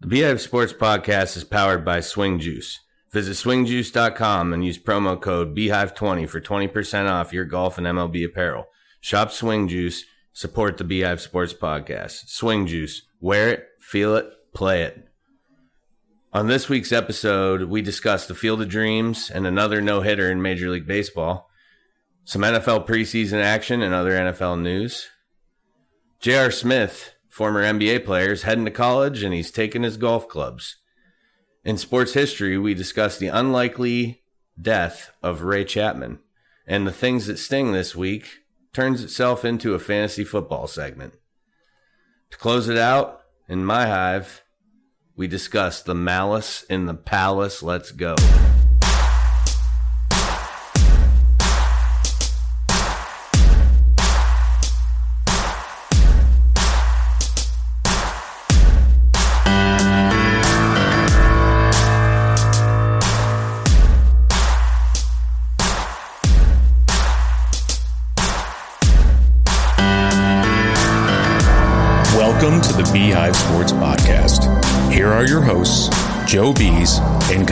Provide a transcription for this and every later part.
The Beehive Sports Podcast is powered by Swing Juice. Visit swingjuice.com and use promo code Beehive20 for 20% off your golf and MLB apparel. Shop Swing Juice, support the Beehive Sports Podcast. Swing Juice, wear it, feel it, play it. On this week's episode, we discuss the Field of Dreams and another no hitter in Major League Baseball, some NFL preseason action and other NFL news. J.R. Smith, former NBA player, is heading to college and he's taking his golf clubs. In sports history, we discuss the unlikely death of Ray Chapman. And the things that sting this week turns itself into a fantasy football segment. To close it out, in my hive, we discuss the malice in the palace. Let's go.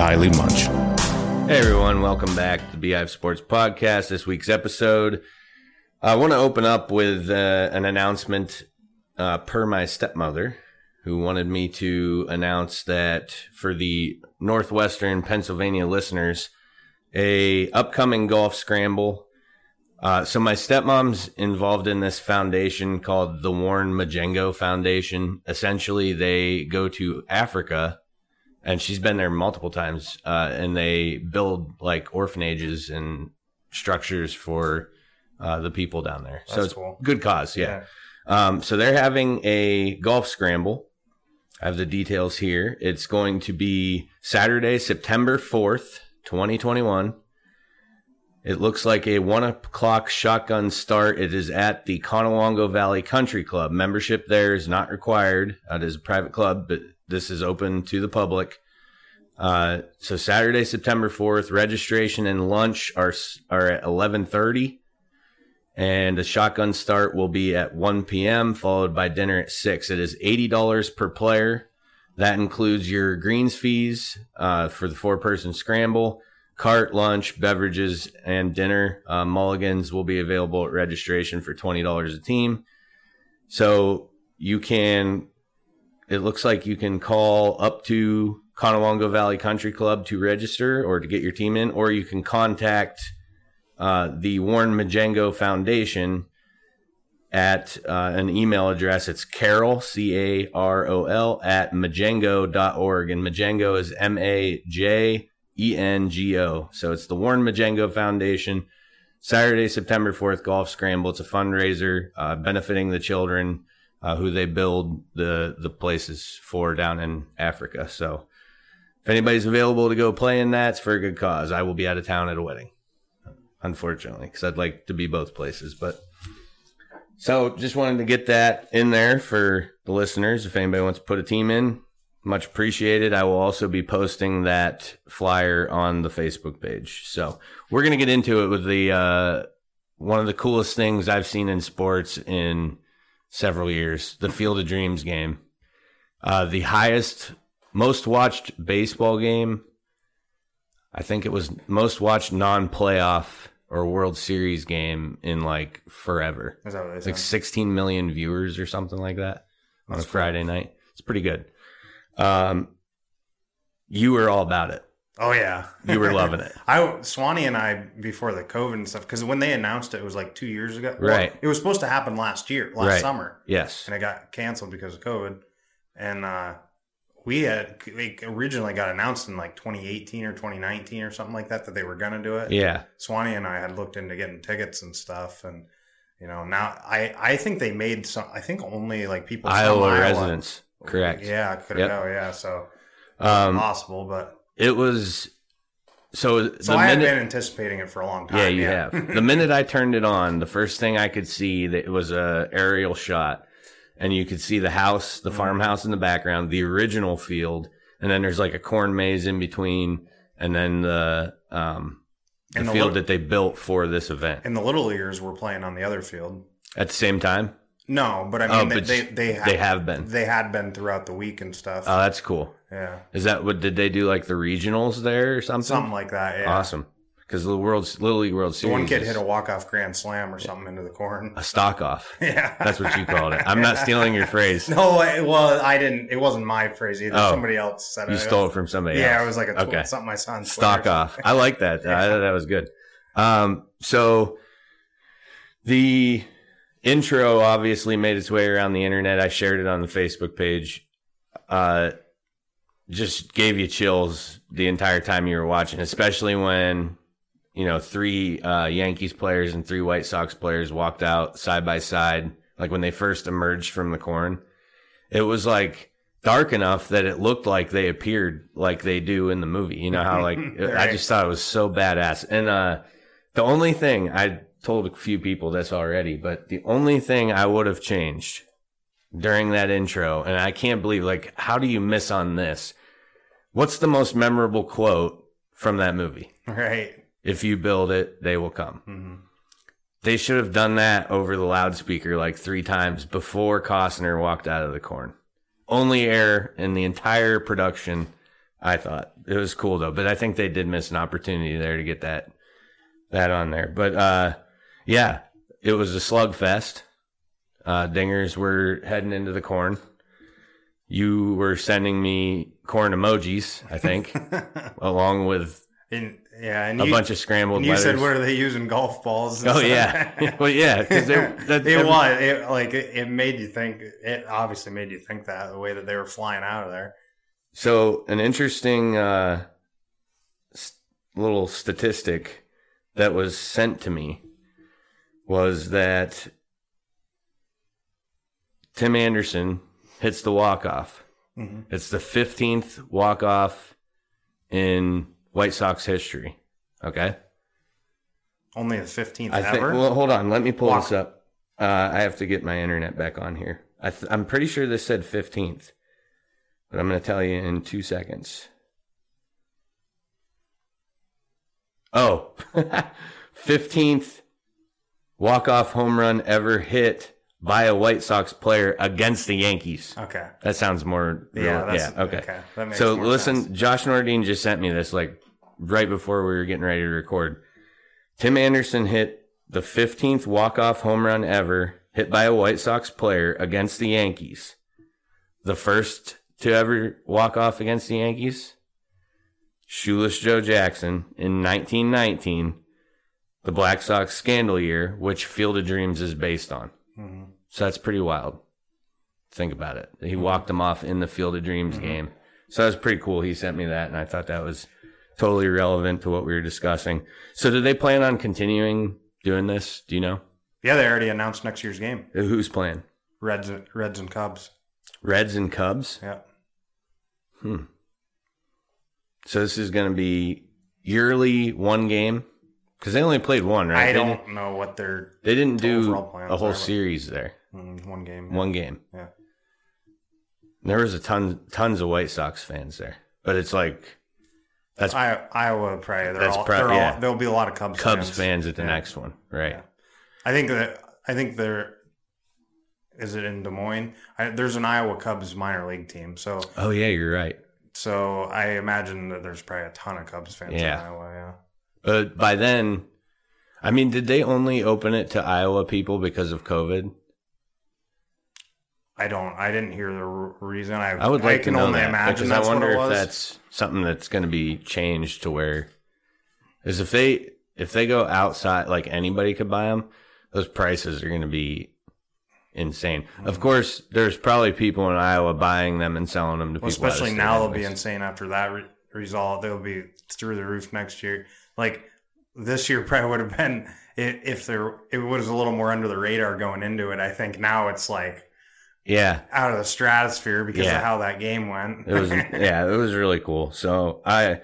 Kylie Munch. Hey everyone, welcome back to the Beehive Sports Podcast. This week's episode, I want to open up with uh, an announcement uh, per my stepmother, who wanted me to announce that for the Northwestern Pennsylvania listeners, a upcoming golf scramble. Uh, so my stepmom's involved in this foundation called the Warren Majengo Foundation. Essentially, they go to Africa and she's been there multiple times uh, and they build like orphanages and structures for uh, the people down there so That's it's cool. good cause yeah, Um, so they're having a golf scramble i have the details here it's going to be saturday september 4th 2021 it looks like a one o'clock shotgun start. It is at the Conewango Valley Country Club. Membership there is not required. It is a private club, but this is open to the public. Uh, so Saturday, September fourth, registration and lunch are are at eleven thirty, and the shotgun start will be at one p.m. followed by dinner at six. It is eighty dollars per player. That includes your greens fees uh, for the four person scramble cart, lunch, beverages, and dinner. Uh, mulligans will be available at registration for $20 a team. So you can, it looks like you can call up to Conewango Valley Country Club to register or to get your team in, or you can contact uh, the Warren Majengo Foundation at uh, an email address. It's Carol, C A R O L, at majengo.org. And Majengo is M A J E N G O. So it's the Warren Majengo Foundation. Saturday, September 4th, Golf Scramble. It's a fundraiser uh, benefiting the children uh, who they build the, the places for down in Africa. So if anybody's available to go play in that, it's for a good cause. I will be out of town at a wedding, unfortunately, because I'd like to be both places. But so just wanted to get that in there for the listeners. If anybody wants to put a team in, much appreciated. I will also be posting that flyer on the Facebook page. So we're gonna get into it with the uh, one of the coolest things I've seen in sports in several years: the Field of Dreams game, uh, the highest, most watched baseball game. I think it was most watched non-playoff or World Series game in like forever. Is that what they It's like 16 million viewers or something like that on a That's cool. Friday night. It's pretty good. Um, you were all about it. Oh yeah, You were loving it. I Swanee and I before the COVID and stuff because when they announced it, it was like two years ago. Right. it was supposed to happen last year, last Right. summer, Yes. and it got canceled because of COVID. And uh, we had it originally got announced in like 2018 or 2019 or something like that that they were gonna do it. Yeah. Swanee and I had looked into getting tickets and stuff, and you know now I I think they made some. I think only like people from Iowa residents. Correct. Yeah, could Yep. go. Yeah, so Um, possible, but it was so the so I had minute, been anticipating it for a long time. yeah, you have. the minute I turned it on, the first thing I could see that it was a aerial shot, and you could see the house, the Mhm. farmhouse in the background, the original field, and then there's like a corn maze in between, and then the um the the field that they built for this event and the little leaguers were playing on the other field. at the same time. No, but I mean Oh, they, but they they have, they have been. they had been throughout the week and stuff. Oh, that's cool. yeah, Is that what did they do like the regionals there or something? something like that. Yeah. Awesome. Because the world's Little League World The Series. one kid is hit a walk off grand slam or something into the corn. a stock off. Yeah, That's what you called it. I'm not stealing your phrase. No, I- well, I didn't. It wasn't my phrase either. Oh. Somebody else said it. You stole it from somebody Yeah, else. it was like a tw- Okay. something my son stock off. I like that. I thought that was good. Um, so the intro obviously made its way around the internet. I shared it on the Facebook page. Uh, just gave you chills the entire time you were watching, especially when you know three uh, Yankees players and three White Sox players walked out side by side, like when they first emerged from the corn. It was like dark enough that it looked like they appeared like they do in the movie. You know how like I just thought it was so badass. And uh the only thing I told a few people this already, but the only thing I would have changed during that intro, and I can't believe like how do you miss on this? What's the most memorable quote from that movie? Right. If you build it, they will come. hmm They should have done that over the loudspeaker like three times before Costner walked out of the corn. Only error in the entire production, I thought. It was cool though, but I think they did miss an opportunity there to get that that on there. But uh yeah, it was a slugfest. Uh dingers were heading into the corn. You were sending me corn emojis, I think, along with And, yeah, and a you, bunch of scrambled you said, "What are they using golf balls?" Oh stuff? yeah, well yeah, because it was it, like it, it made you think. It obviously made you think that the way that they were flying out of there. So an interesting uh, little statistic that was sent to me was that Tim Anderson hits the walk off. Mhm. It's the fifteenth walk off in White Sox history. Okay. Only the fifteenth I think. ever. Well, hold on. Let me pull Walk- this up. Uh, I have to get my internet back on here. I th- I'm pretty sure this said 15th, but I'm going to tell you in two seconds. Oh, 15th walk off home run ever hit by a White Sox player against the Yankees. okay. That sounds more. Yeah. real- That's, yeah. Okay. okay. That makes So listen, sense. Josh Nordine just sent me this like right before we were getting ready to record. Tim Anderson hit the 15th walk-off home run ever hit by a White Sox player against the Yankees. The first to ever walk off against the Yankees, Shoeless Joe Jackson in 1919, the Black Sox scandal year, which Field of Dreams is based on. Mhm. So that's pretty wild. Think about it. He walked him off in the Field of Dreams game. So that was pretty cool. He sent me that, and I thought that was totally relevant to what we were discussing. So, do they plan on continuing doing this? Do you know? Yeah, they already announced next year's game. Who's playing? Reds, Reds and Cubs. Reds and Cubs? Yeah. Hmm. So, this is going to be yearly one game? Because they only played one, right? I They don't know what their They didn't do a whole are, series there. mm, one game. One game. Yeah. There was a ton, tons of White Sox fans there, but it's like that's I, Iowa probably. They're That's all, prob- they're all- yeah. There'll be a lot of Cubs. Cubs fans, fans at the Yeah. next one, right? Yeah. I think that I think there is it in Des Moines. I, there's an Iowa Cubs minor league team, so Oh yeah, you're right. so I imagine that there's probably a ton of Cubs fans Yeah. in Iowa. Yeah. But by then, I mean, did they only open it to Iowa people because of COVID? I don't. I didn't hear the reason. I I would like can to know only that imagine because that's I wonder if that's something that's going to be changed to where, is if they if they go outside, like anybody could buy them, those prices are going to be insane. Mm-hmm. Of course, there's probably people in Iowa buying them and selling them to Well, people. especially now they'll be insane after that re- result. They'll be through the roof next year. Like this year probably would have been if there it was a little more under the radar going into it. I think now it's like Yeah, out of the stratosphere because Yeah. of how that game went. It was yeah, it was really cool. So I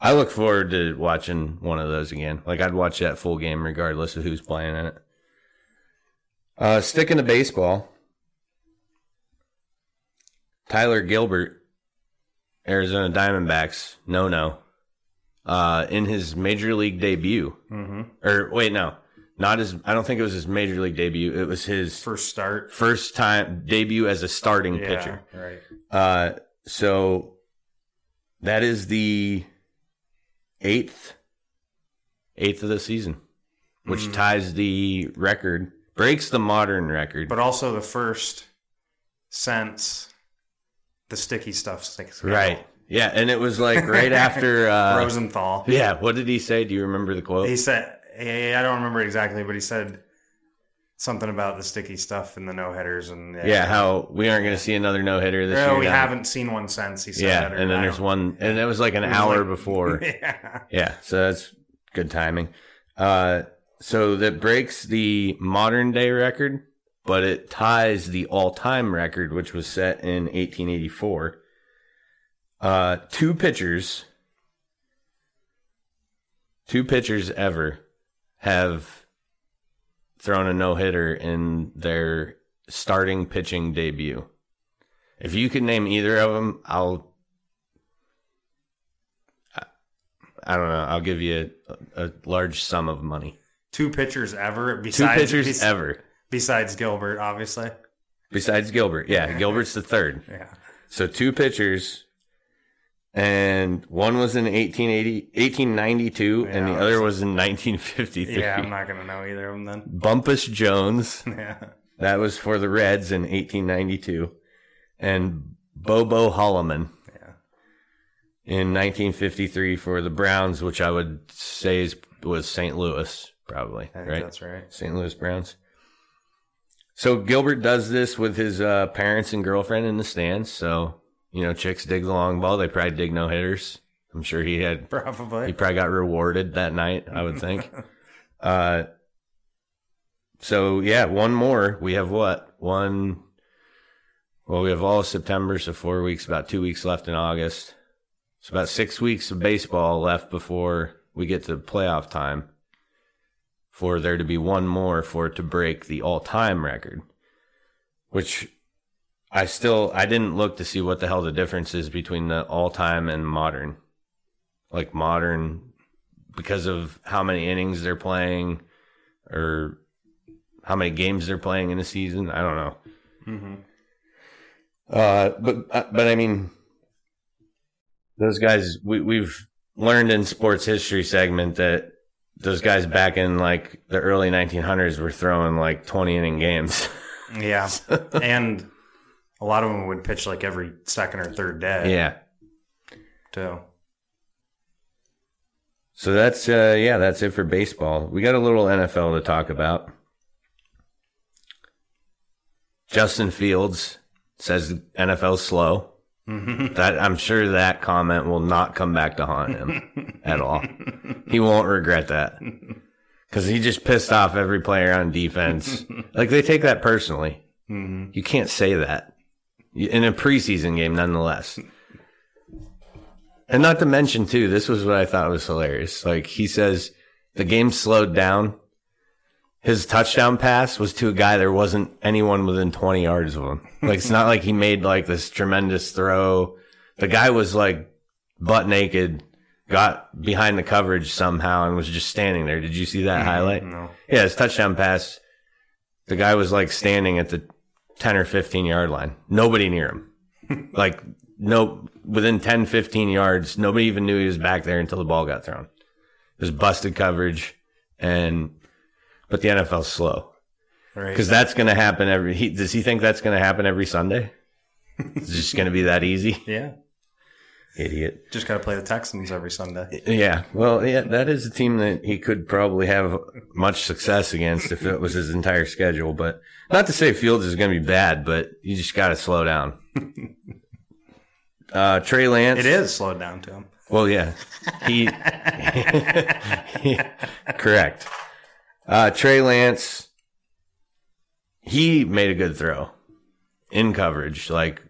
I look forward to watching one of those again. Like I'd watch that full game regardless of who's playing in it. Uh sticking to baseball. Tyler Gilbert, Arizona Diamondbacks, no no. Uh in his major league debut. hmm Or wait, no. not his. I don't think it was his major league debut. It was his First start. first time debut as a starting Yeah, pitcher. Right. Uh, so that is the eighth, eighth of the season, which Mm. ties the record, breaks the modern record. But also the first since the sticky stuff sticks. right. Yeah, and it was like right after. Uh, Rosenthal. yeah, what did he say? Do you remember the quote? He said, I don't remember exactly, but he said something about the sticky stuff and the no hitters and yeah, how we aren't going to see another no hitter this No, year. we down- haven't seen one since. He said Yeah, and then there's one, and it was like an was hour like- before. yeah. Yeah, so that's good timing. Uh, so that breaks the modern day record, but it ties the all time record, which was set in 1884. Uh, two pitchers, two pitchers ever have thrown a no hitter in their starting pitching debut. If you could name either of them, I'll I don't know. I'll give you a, a large sum of money. Two pitchers ever Two pitchers bes- ever, besides Gilbert, obviously. besides Gilbert. Yeah, Gilbert's the third. Yeah. So two pitchers, and one was in 1880, 1892, and the Yeah. other was in 1953. Yeah, I'm not gonna know either of them then. Bumpus Jones, Yeah. that was for the Reds in 1892, and Bobo Holloman Yeah. in 1953 for the Browns, which I would say is, was St. Louis, probably, I think right? that's right. St. Louis Browns. So Gilbert does this with his uh, parents and girlfriend in the stands. So you know, chicks dig the long ball. They probably dig no hitters. I'm sure he had. Probably he Probably. got rewarded that night. I would think. uh, so yeah, one more. We have what one. Well, we have all of September, so four weeks, about two weeks left in August. It's about six weeks of baseball left before we get to playoff time for there to be one more for it to break the all-time record, which I still I didn't look to see what the hell the difference is between the all-time and modern. Like modern because of how many innings they're playing or how many games they're playing in a season. I don't know. hmm Uh, but uh, but I mean, those guys we we've learned in sports history segment that those guys back in like the early 1900s were throwing like 20 inning games. Yeah. and a lot of them would pitch like every second or third day. yeah. Too. So that's uh yeah, that's it for baseball. We got a little NFL to talk about. Justin Fields says NFL slow. That I'm sure that comment will not come back to haunt him at all. He won't regret that because he just pissed off every player on defense. like they take that personally. Mhm. You can't say that in a preseason game, nonetheless. And not to mention too, this was what I thought was hilarious. Like he says, the game slowed down. His touchdown pass was to a guy there wasn't anyone within 20 yards of him. Like it's not like he made like this tremendous throw. The guy was like butt naked, got behind the coverage somehow and was just standing there. Did you see that mm-hmm. highlight? No. Yeah, his touchdown pass. The guy was like standing at the 10 or 15 yard line. Nobody near him. like, no, within 10, 15 yards, nobody even knew he was back there until the ball got thrown. It was busted coverage. And, but the NFL's slow Right. because that's going to happen every, he, does he think that's going to happen every Sunday? It's just going to be that easy? yeah. Idiot. Just got to play the Texans every Sunday. Yeah, well, yeah, that is a team that he could probably have much success against if it was his entire schedule. But not to say Fields is going to be bad, but you just got to slow down. Uh, Trey Lance. It is slowed down to him. Well, yeah, he. correct. Uh, Trey Lance. He made a good throw in coverage. Like,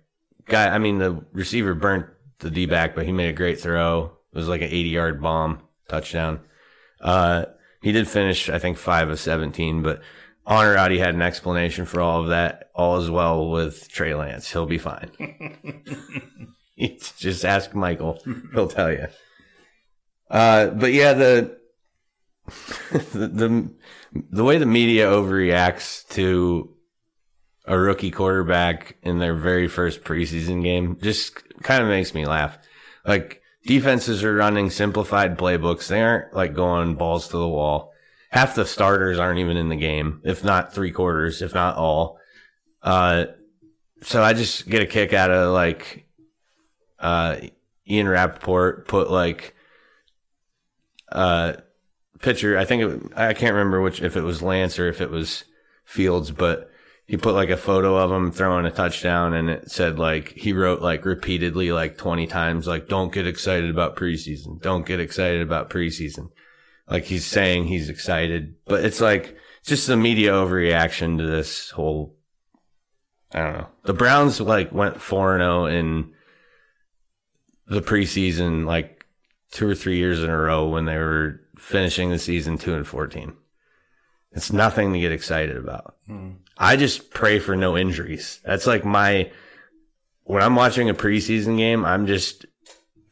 guy, I mean, the receiver burnt the D back, but he made a great throw. It was like an 80 yard bomb touchdown. Uh, he did finish, I think, five of 17, but Honor out, he had an explanation for all of that. All is well with Trey Lance. He'll be fine. Just ask Michael. He'll tell you. Uh, but yeah, the the, the the way the media overreacts to a rookie quarterback in their very first preseason game just kind of makes me laugh. Like defenses are running simplified playbooks. They aren't like going balls to the wall. Half the starters aren't even in the game, if not three quarters, if not all. Uh, so I just get a kick out of like, uh, Ian Rapoport put like, uh, picture. I think it, I can't remember which, if it was Lance or if it was Fields, but he put like a photo of him throwing a touchdown and it said like, he wrote like repeatedly like 20 times, like, don't get excited about preseason. Don't get excited about preseason. Like he's saying he's excited, but it's like, just the media overreaction to this whole I don't know. The Browns like went 4 0 in the preseason like two or three years in a row when they were finishing the season 2 and 14. It's nothing to get excited about. Hmm. I just pray for no injuries. That's like my when I'm watching a preseason game, I'm just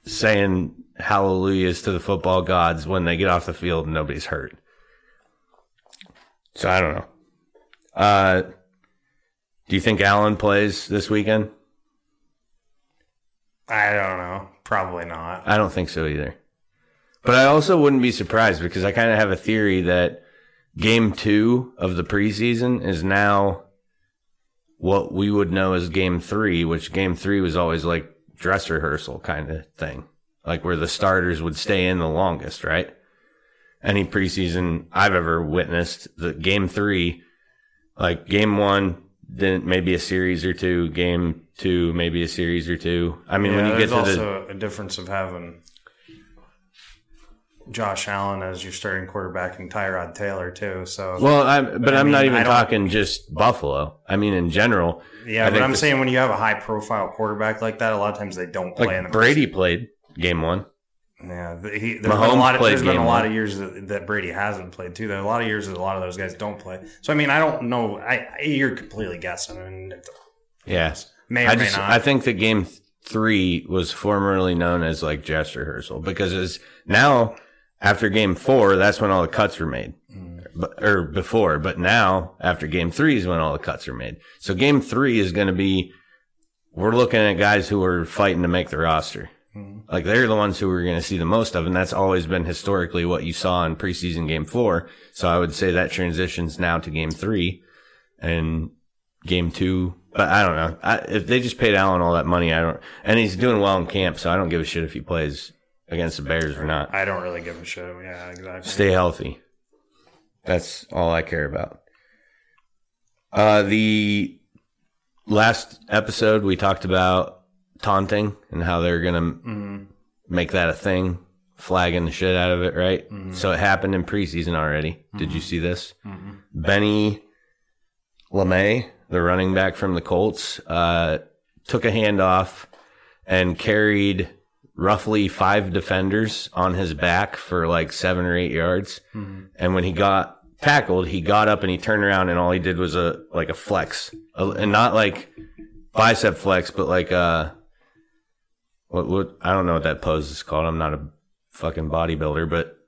saying hallelujahs to the football gods when they get off the field and nobody's hurt. So I don't know. Uh do you think Allen plays this weekend? I don't know. Probably not. I don't think so either. But I also wouldn't be surprised because I kind of have a theory that game two of the preseason is now what we would know as game three, which game three was always like dress rehearsal kind of thing, like where the starters would stay in the longest, right? Any preseason I've ever witnessed, the game three, like game one, then maybe a series or two, game two, maybe a series or two. I mean, when you get to the a difference of having Josh Allen as your starting quarterback and Tyrod Taylor too. So Well, I'm, but I I'm mean, not even talking just Buffalo. I mean, in general, yeah, I but I'm the- saying when you have a high profile quarterback like that, a lot of times they don't play in the like Brady played game one. Yeah, the- he, there's been a lot of there's been a lot one. of years that, that Brady hasn't played too. There are a lot of years that a lot of those guys don't play. So I mean, I don't know. I, I you're completely guessing. I mean, it Yeah, may or I may just not. I think that game three was formerly known as like dress rehearsal because it's now after game four, that's when all the cuts were made, but, or before. But now after game three is when all the cuts are made. So game three is going to be we're looking at guys who are fighting to make the roster. Mm. Like they're the ones who we're going to see the most of, and that's always been historically what you saw in preseason game four. So I would say that transitions now to game three, and game two. But I don't know. I, if they just paid Allen all that money, I don't. And he's doing well in camp, so I don't give a shit if he plays against the Bears or not. I don't really give a shit. Yeah, exactly. Stay healthy. That's all I care about. Uh, the last episode we talked about taunting and how they're gonna Mhm. make that a thing, flagging the shit out of it, right? So it happened in preseason already. Did you see this? Benny LeMay, the running back from the Colts, uh, took a handoff and carried roughly five defenders on his back for like seven or eight yards. And when he got tackled, he got up and he turned around and all he did was a like a flex, a, and not like bicep flex, but like uh what what I don't know what that pose is called. I'm not a fucking bodybuilder, but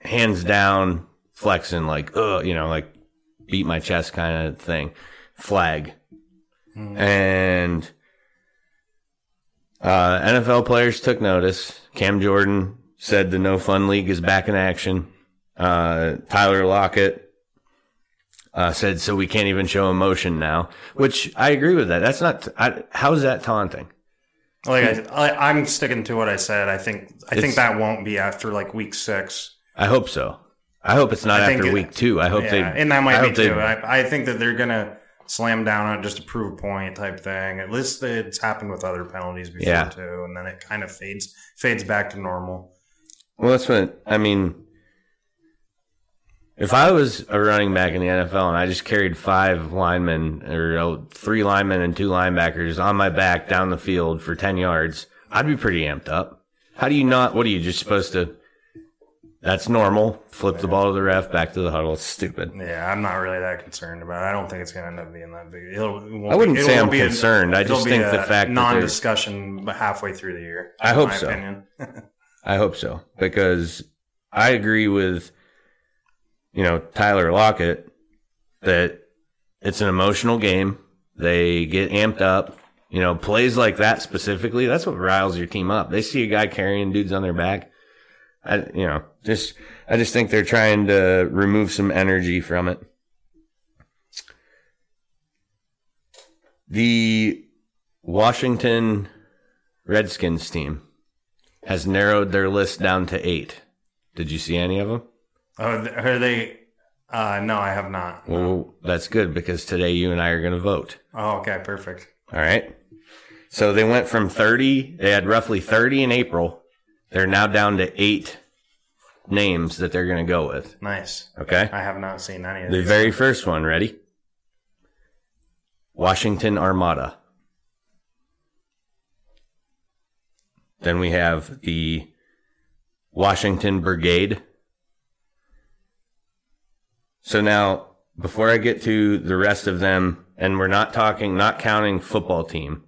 hands down flexing like uh you know like beat my chest kind of thing. Flag. And uh, NFL players took notice. Cam Jordan said the No Fun League is back in action. Uh, Tyler Lockett uh, said, so we can't even show emotion now, which I agree with that. That's not, I, how is that taunting? Like I, I'm sticking to what I said. I think I It's- think that won't be after like week six. I hope so. I hope it's not I after it- week two. I hope yeah, they, and that might I be too. I, I think that they're gonna slam down on it just to prove a point type thing. At least it's happened with other penalties before Yeah. too, and then it kind of fades fades back to normal. Well, that's what I mean. If I was a running back in the NFL and I just carried five linemen or uh, three linemen and two linebackers on my back down the field for 10 yards, I'd be pretty amped up. How do you not? What are you just supposed to? That's normal. Flip the ball to the ref, back to the huddle. It's stupid. Yeah, I'm not really that concerned about. it. I don't think it's gonna end up being that big. It'll, it I wouldn't be- say I'm concerned. I it'll just think a the fact non-discussion halfway through the year. I hope my so. I hope so because I agree with you know, Tyler Lockett, that it's an emotional game. They get amped up. You know, plays like that specifically, that's what riles your team up. They see a guy carrying dudes on their back. I, you know, just, I just think they're trying to remove some energy from it. The Washington Redskins team has narrowed their list down to eight. Did you see any of them? Oh, are they? Uh, no, I have not. Well, that's good because today you and I are going to vote. Oh, okay, perfect. All right. So they went from 30, they had roughly 30 in April. They're now down to eight names that they're going to go with. Nice. Okay. I have not seen any of The these. very first one, ready? Washington Armada. Then we have the Washington Brigade. So now, before I get to the rest of them, and we're not talking, not counting football team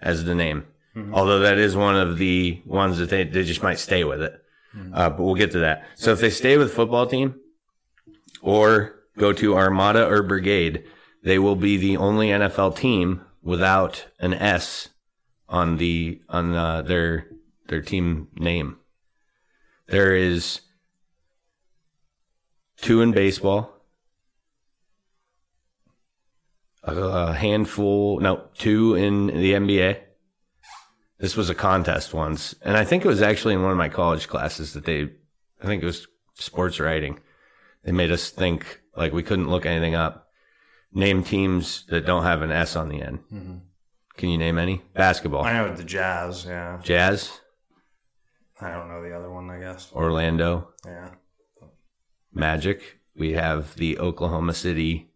as the name, although that is one of the ones that they, they just might stay with it. Uh, but we'll get to that. So if they stay with football team, or go to Armada or Brigade, they will be the only NFL team without an S on the on uh, their their team name. There is two in baseball, a handful, no, two in the NBA. This was a contest once, and I think it was actually in one of my college classes that they, I think it was sports writing. They made us think like we couldn't look anything up. Name teams that don't have an S on the end. Mm-hmm. Can you name any? Basketball, I know the Jazz. Yeah, Jazz, I don't know the other one. I guess. Orlando, Yeah. Magic. We have the Oklahoma City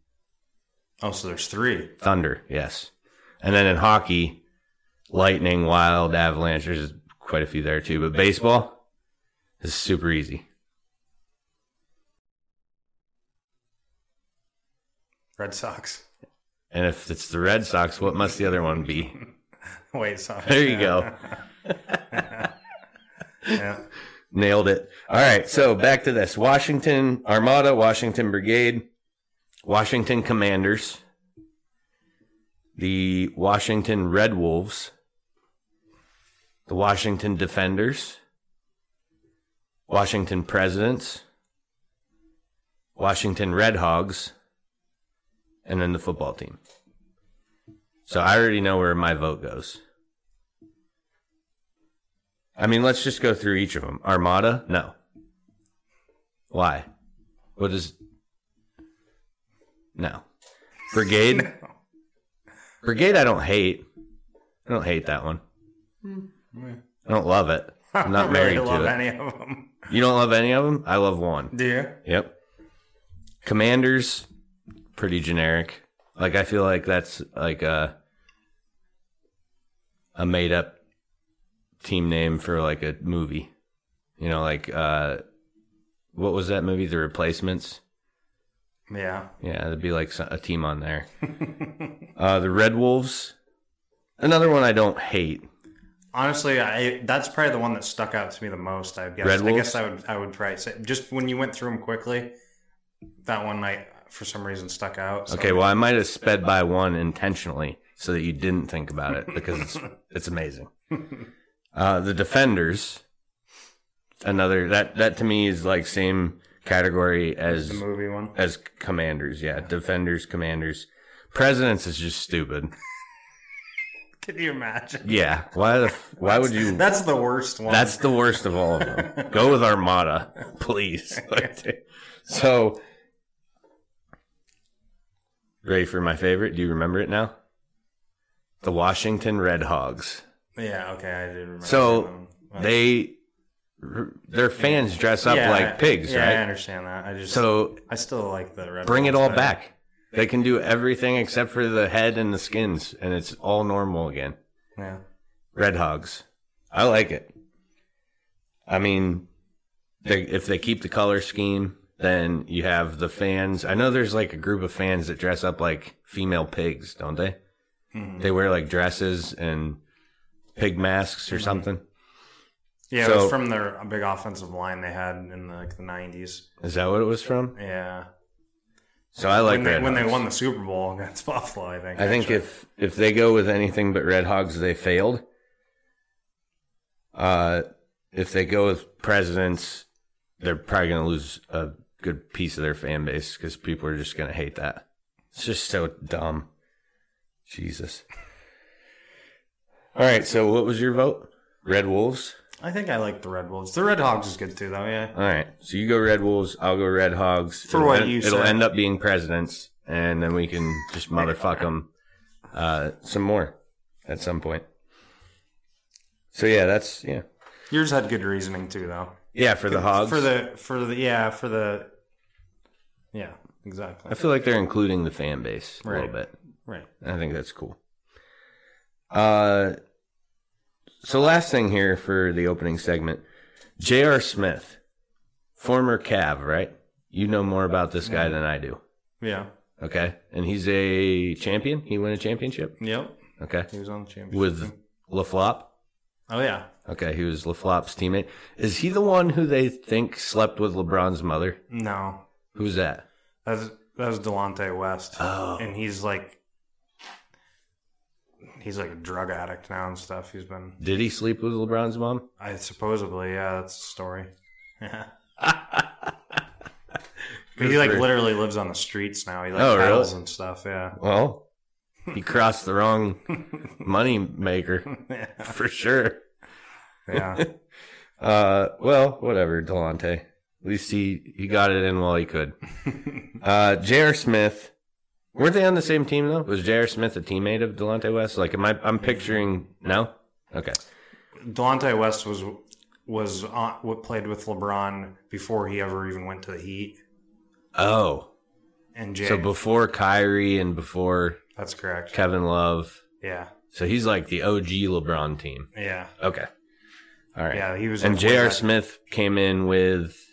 Oh, so there's three. Thunder, yes. And then in hockey, Lightning, Wild, Avalanche. There's quite a few there too. But baseball is super easy. Red Sox. And if it's the Red Sox, what must the other one be? Wait, Sox. There you go. yeah. Nailed it. All right. So back to this Washington Armada, Washington Brigade, Washington Commanders, the Washington Red Wolves, the Washington Defenders, Washington Presidents, Washington Red Hogs, and then the football team. So I already know where my vote goes. I mean, let's just go through each of them. Armada, no. Why? What is? No. Brigade. Brigade, I don't hate. I don't hate that one. Hmm. I don't love it. I'm not married really to love it. any of them. You don't love any of them? I love one. Do you? Yep. Commanders, pretty generic. Like I feel like that's like a a made up team name for like a movie. You know, like uh what was that movie? The Replacements. Yeah. Yeah, it'd be like a team on there. uh the Red Wolves. Another one I don't hate. Honestly, I that's probably the one that stuck out to me the most. I guess. Red I guess I would I would probably say just when you went through them quickly, that one night for some reason stuck out. So- Okay, well I might have sped by one intentionally so that you didn't think about it because it's it's amazing. Uh, the defenders, another that that to me is like same category as the movie one. as commanders. Yeah, defenders, commanders, presidents is just stupid. Can you imagine? Yeah, why the why would you? That's the worst one. That's the worst of all of them. Go with Armada, please. so, ready for my favorite? Do you remember it now? The Washington Red Hogs. yeah. Okay, I did remember. So. They, their fans dress up Yeah, like pigs, right? yeah, I understand that. I just So I still like the red. bring it all better. back. They can do everything except for the head and the skins, and it's all normal again. Yeah. Red Hogs. I like it. I mean, they, if they keep the color scheme, then you have the fans. I know there's like a group of fans that dress up like female pigs, don't they? Mhm. They wear like dresses and pig masks or Mhm. something. Yeah, it So- was from their big offensive line they had in the, like the nineties. Is that what it was from? Yeah, So I like when they when they won the Super Bowl against Buffalo, I think. I think if if they go with anything but Red Hogs, they failed. Uh, if they go with presidents, they're probably going to lose a good piece of their fan base because people are just going to hate that. It's just so dumb. Jesus. All right. So, what was your vote? Red Wolves. I think I like the Red Wolves. The Red Hogs is good too, though. Yeah, All right. So you go Red Wolves. I'll go Red Hogs. For it'll what end, you It'll said. end up being presidents, and then we can just motherfuck them uh, some more at some point. So yeah, that's yeah, yours had good reasoning too, though. yeah for the Hogs. For the for the yeah for the yeah exactly I feel like they're including the fan base a little bit. right. I think that's cool. Uh, so last thing here for the opening segment, J.R. Smith, former Cav, right? You know more about this guy than I do. Yeah. Okay, and he's a champion. He won a championship. Yep. Okay, He was on the championship. with. LaFlop. oh yeah. Okay, he was LaFlop's teammate. Is he the one who they think slept with LeBron's mother? No, Who's that? that's that was Delonte West, Oh, and he's like he's like a drug addict now and stuff. He's been did he sleep with LeBron's mom? I supposedly yeah that's the story. Yeah. He like literally lives on the streets now. He like Oh, really? and stuff. Yeah. Well, he crossed the wrong money maker for sure. yeah. Uh, well, whatever, Delonte. At least he, he got it in while he could. Uh, J.R. Smith. Weren't they on the same team though? Was J.R. Smith a teammate of Delonte West? Like, am I? I'm picturing no. Okay. Delonte West was was on, what played with LeBron before he ever even went to the Heat. Oh, And Jay, so before Kyrie and before that's correct. Kevin Love. Yeah, So he's like the OG LeBron team. yeah, Okay. All right. yeah. He was And J.R. Smith came in with.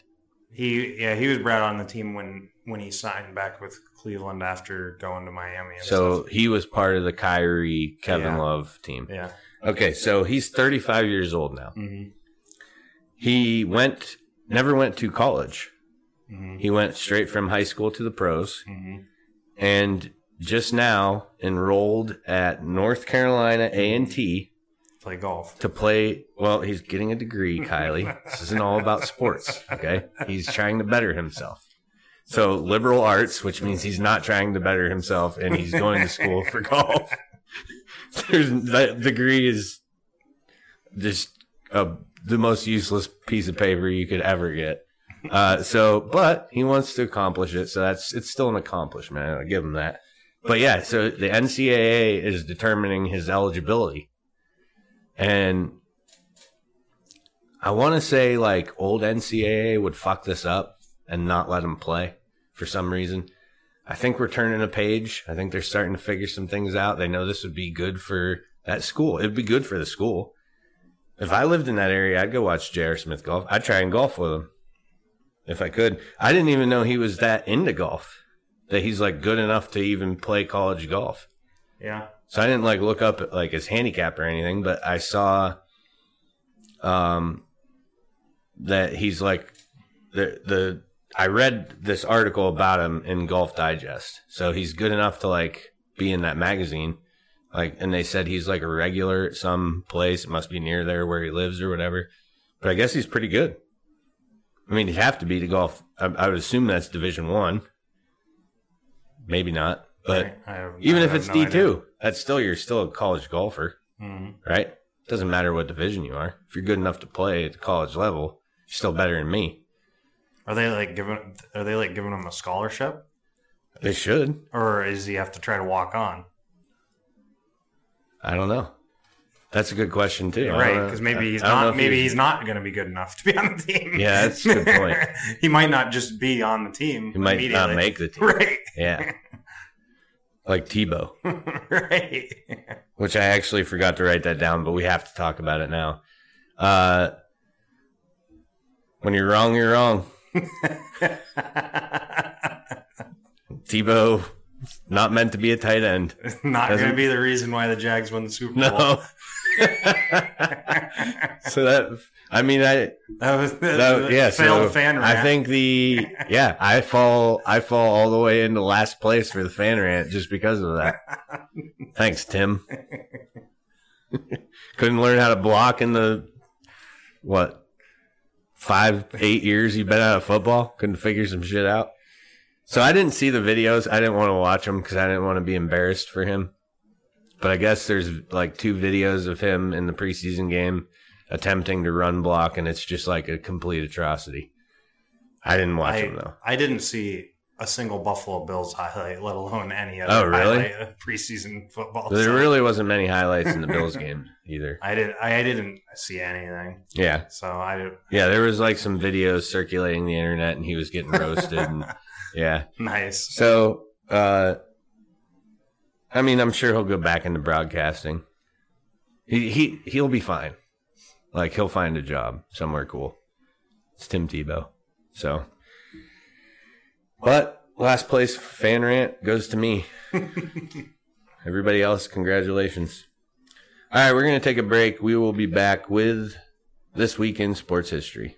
He yeah he was brought on the team when when he signed back with Cleveland after going to Miami. And So stuff. he was part of the Kyrie Kevin Yeah. Love team. yeah, Okay, so he's 35 years old now. hmm He went, never went to college. hmm He went straight from high school to the pros hmm and just now enrolled at North Carolina A&T play golf. to play. Well, he's getting a degree, Kylie. this isn't all about sports, okay? He's trying to better himself. So liberal arts, which means he's not trying to better himself and he's going to school for golf. There's, that degree is just a, the most useless piece of paper you could ever get. Uh, so, but he wants to accomplish it. So that's, it's still an accomplishment. I'll give him that. But yeah, so the NCAA is determining his eligibility. And I want to say like old NCAA would fuck this up and not let him play for some reason. I think we're turning a page. I think they're starting to figure some things out. They know this would be good for that school. It'd be good for the school. If I lived in that area, I'd go watch J.R. Smith golf. I'd try and golf with him if I could. I didn't even know he was that into golf, that he's like good enough to even play college golf. Yeah, So I didn't like look up like his handicap or anything, but I saw um that he's like the the I read this article about him in Golf Digest. So he's good enough to like be in that magazine. Like and they said he's like a regular at some place. It must be near there where he lives or whatever. But I guess he's pretty good. I mean, he'd have to be to golf. I, I would assume that's Division One. Maybe not, but I have- even if it's no D two, that's still you're still a college golfer, Mhm. right? Doesn't matter what division you are. If you're good enough to play at the college level, you're still better than me. Are they like giving? Are they like giving him a scholarship, They should. or does he have to try to walk on? I don't know. That's a good question too. Right, because maybe he's not. Maybe he's not going to be good enough to be on the team. Yeah, that's a good point. he might not just be on the team. He might not make the team. Right, Yeah, like Tebow, right. which I actually forgot to write that down, but we have to talk about it now. Uh, when you're wrong, you're wrong. Tebow, not meant to be a tight end. not going to be the reason why the Jags won the Super Bowl. No. so that I mean, I That was the, that, yeah. failed So fan I think the yeah, I fall I fall all the way into last place for the fan rant just because of that. Thanks, Tim. Couldn't learn how to block in the what five eight years you've been out of football. Couldn't figure some shit out. So I didn't see the videos. I didn't want to watch them because I didn't want to be embarrassed for him. But I guess there's like two videos of him in the preseason game attempting to run block, and it's just like a complete atrocity. I didn't watch I, them though. I didn't see a single Buffalo Bills highlight, let alone any other Oh, really? preseason football. There So really wasn't many highlights in the Bills game either. I did. I didn't see anything. Yeah, So I yeah, there was like some videos circulating the internet, and he was getting roasted. and yeah, nice. so uh, I mean, I'm sure he'll go back into broadcasting. He he he'll be fine. Like he'll find a job somewhere cool. It's Tim Tebow. So, but last place fan rant goes to me. Everybody else, congratulations. All right, we're going to take a break. We will be back with this week in sports history.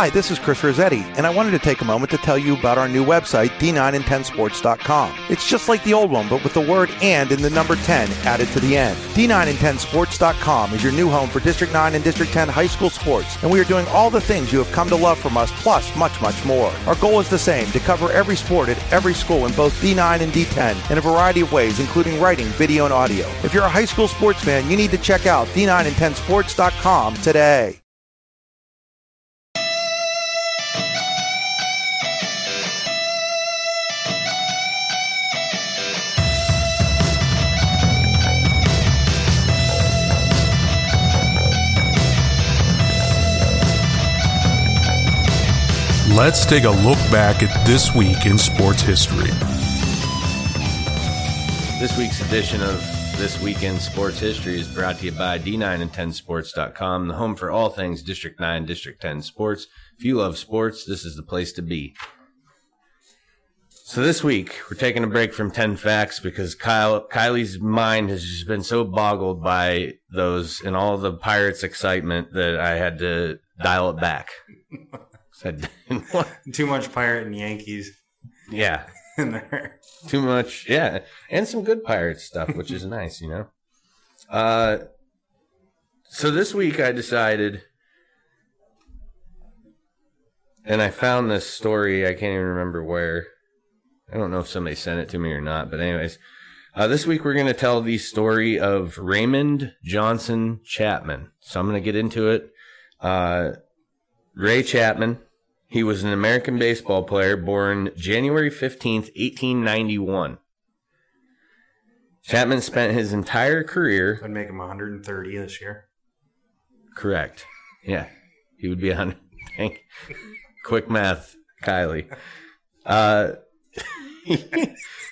Hi, this is Chris Rossetti, and I wanted to take a moment to tell you about our new website, d9and10sports.com. It's just like the old one, but with the word and in the number 10 added to the end. d9and10sports.com is your new home for District 9 and District 10 high school sports, and we are doing all the things you have come to love from us, plus much, much more. Our goal is the same, to cover every sport at every school in both D9 and D10 in a variety of ways, including writing, video, and audio. If you're a high school sports fan, you need to check out d9and10sports.com today. Let's take a look back at this week in sports history. This week's edition of This Week in Sports History is brought to you by D9 and 10sports.com, the home for all things District 9, District 10 sports. If you love sports, this is the place to be. So this week, we're taking a break from 10 facts because Kyle, Kylie's mind has just been so boggled by those and all the Pirates excitement that I had to dial it back. Said, Too much pirate and Yankees. Yeah, in there. too much yeah. And some good pirate stuff which is nice you know? Uh so this week i decided and i found this story i can't even remember where. I don't know if somebody sent it to me or not but anyways. Uh, this week we're going to tell the story of raymond johnson chapman. So i'm going to get into it. Uh, ray chapman he was an American baseball player born January 15th, 1891. Chapman spent his entire career, I'd make him 130 this year. correct. Yeah, he would be on. Thank, quick math, Kylie. Uh,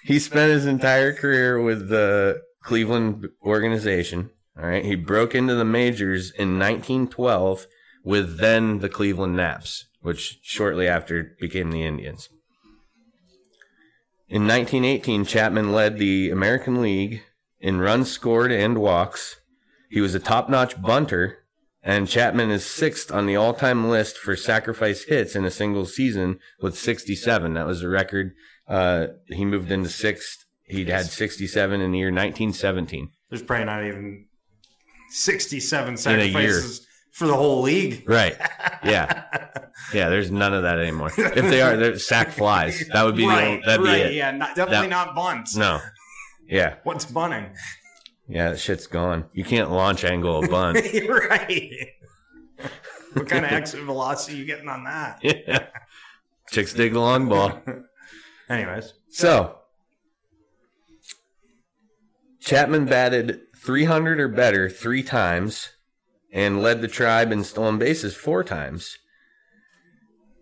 he spent his entire career with the Cleveland organization. All right, he broke into the majors in 1912 with then the Cleveland Naps, which shortly after became the Indians. In 1918, Chapman led the American League in runs scored and walks. He was a top notch bunter, and Chapman is sixth on the all time list for sacrifice hits in a single season with 67. That was the record. Uh, he moved into sixth. He'd had 67 in the year 1917. There's probably not even 67 a year. sacrifices for the whole league. Right. Yeah. Yeah. There's none of that anymore. If they are, they're sack flies. That would be the right, only, that'd be it. Yeah, not, definitely That- not bunts. No. Yeah. What's bunting? Yeah. That shit's gone. You can't launch angle a bunt. right. what kind of exit velocity you getting on that? yeah. Chicks dig the long ball. Anyways, So, Chapman batted 300 or better three times and led the tribe in stolen bases four times.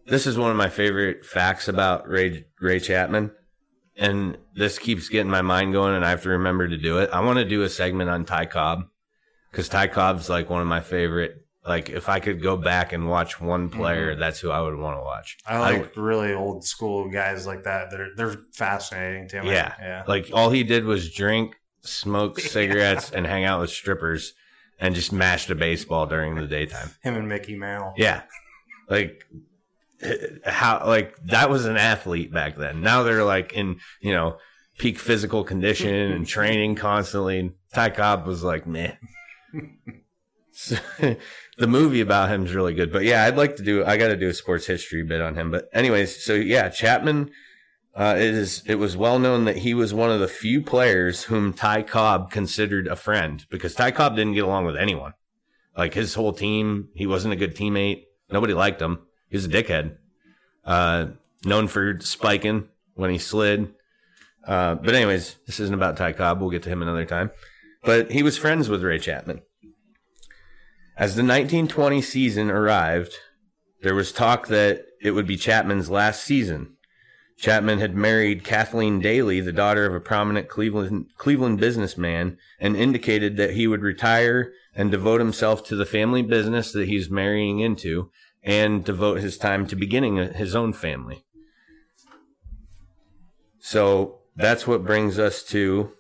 This is one of my favorite facts about Ray, Ray Chapman. And this keeps getting my mind going, and I have to remember to do it. I want to do a segment on Ty Cobb because Ty Cobb's like one of my favorite. Like, if I could go back and watch one mm-hmm. player, that's who I would want to watch. I like really old school guys like that. They're they're fascinating to me. Yeah. yeah. Like all he did was drink smoke cigarettes, and hang out with strippers, and just mashed a baseball during the daytime. Him and Mickey Mantle. Yeah, like how like that was an athlete back then. Now they're like in you know peak physical condition and training constantly. Ty Cobb was like meh. So, the movie about him is really good, but yeah, I'd like to do. I got to do a sports history bit on him. But anyways, so yeah, Chapman. Uh, it is. It was well known that he was one of the few players whom Ty Cobb considered a friend because Ty Cobb didn't get along with anyone. Like his whole team, he wasn't a good teammate. Nobody liked him. He was a dickhead. Uh, known for spiking when he slid. Uh, but anyways, this isn't about Ty Cobb. We'll get to him another time. But he was friends with Ray Chapman. As the 1920 season arrived, there was talk that it would be Chapman's last season. Chapman had married Kathleen Daly, the daughter of a prominent Cleveland, Cleveland businessman, and indicated that he would retire and devote himself to the family business that he's marrying into and devote his time to beginning his own family. So that's what brings us to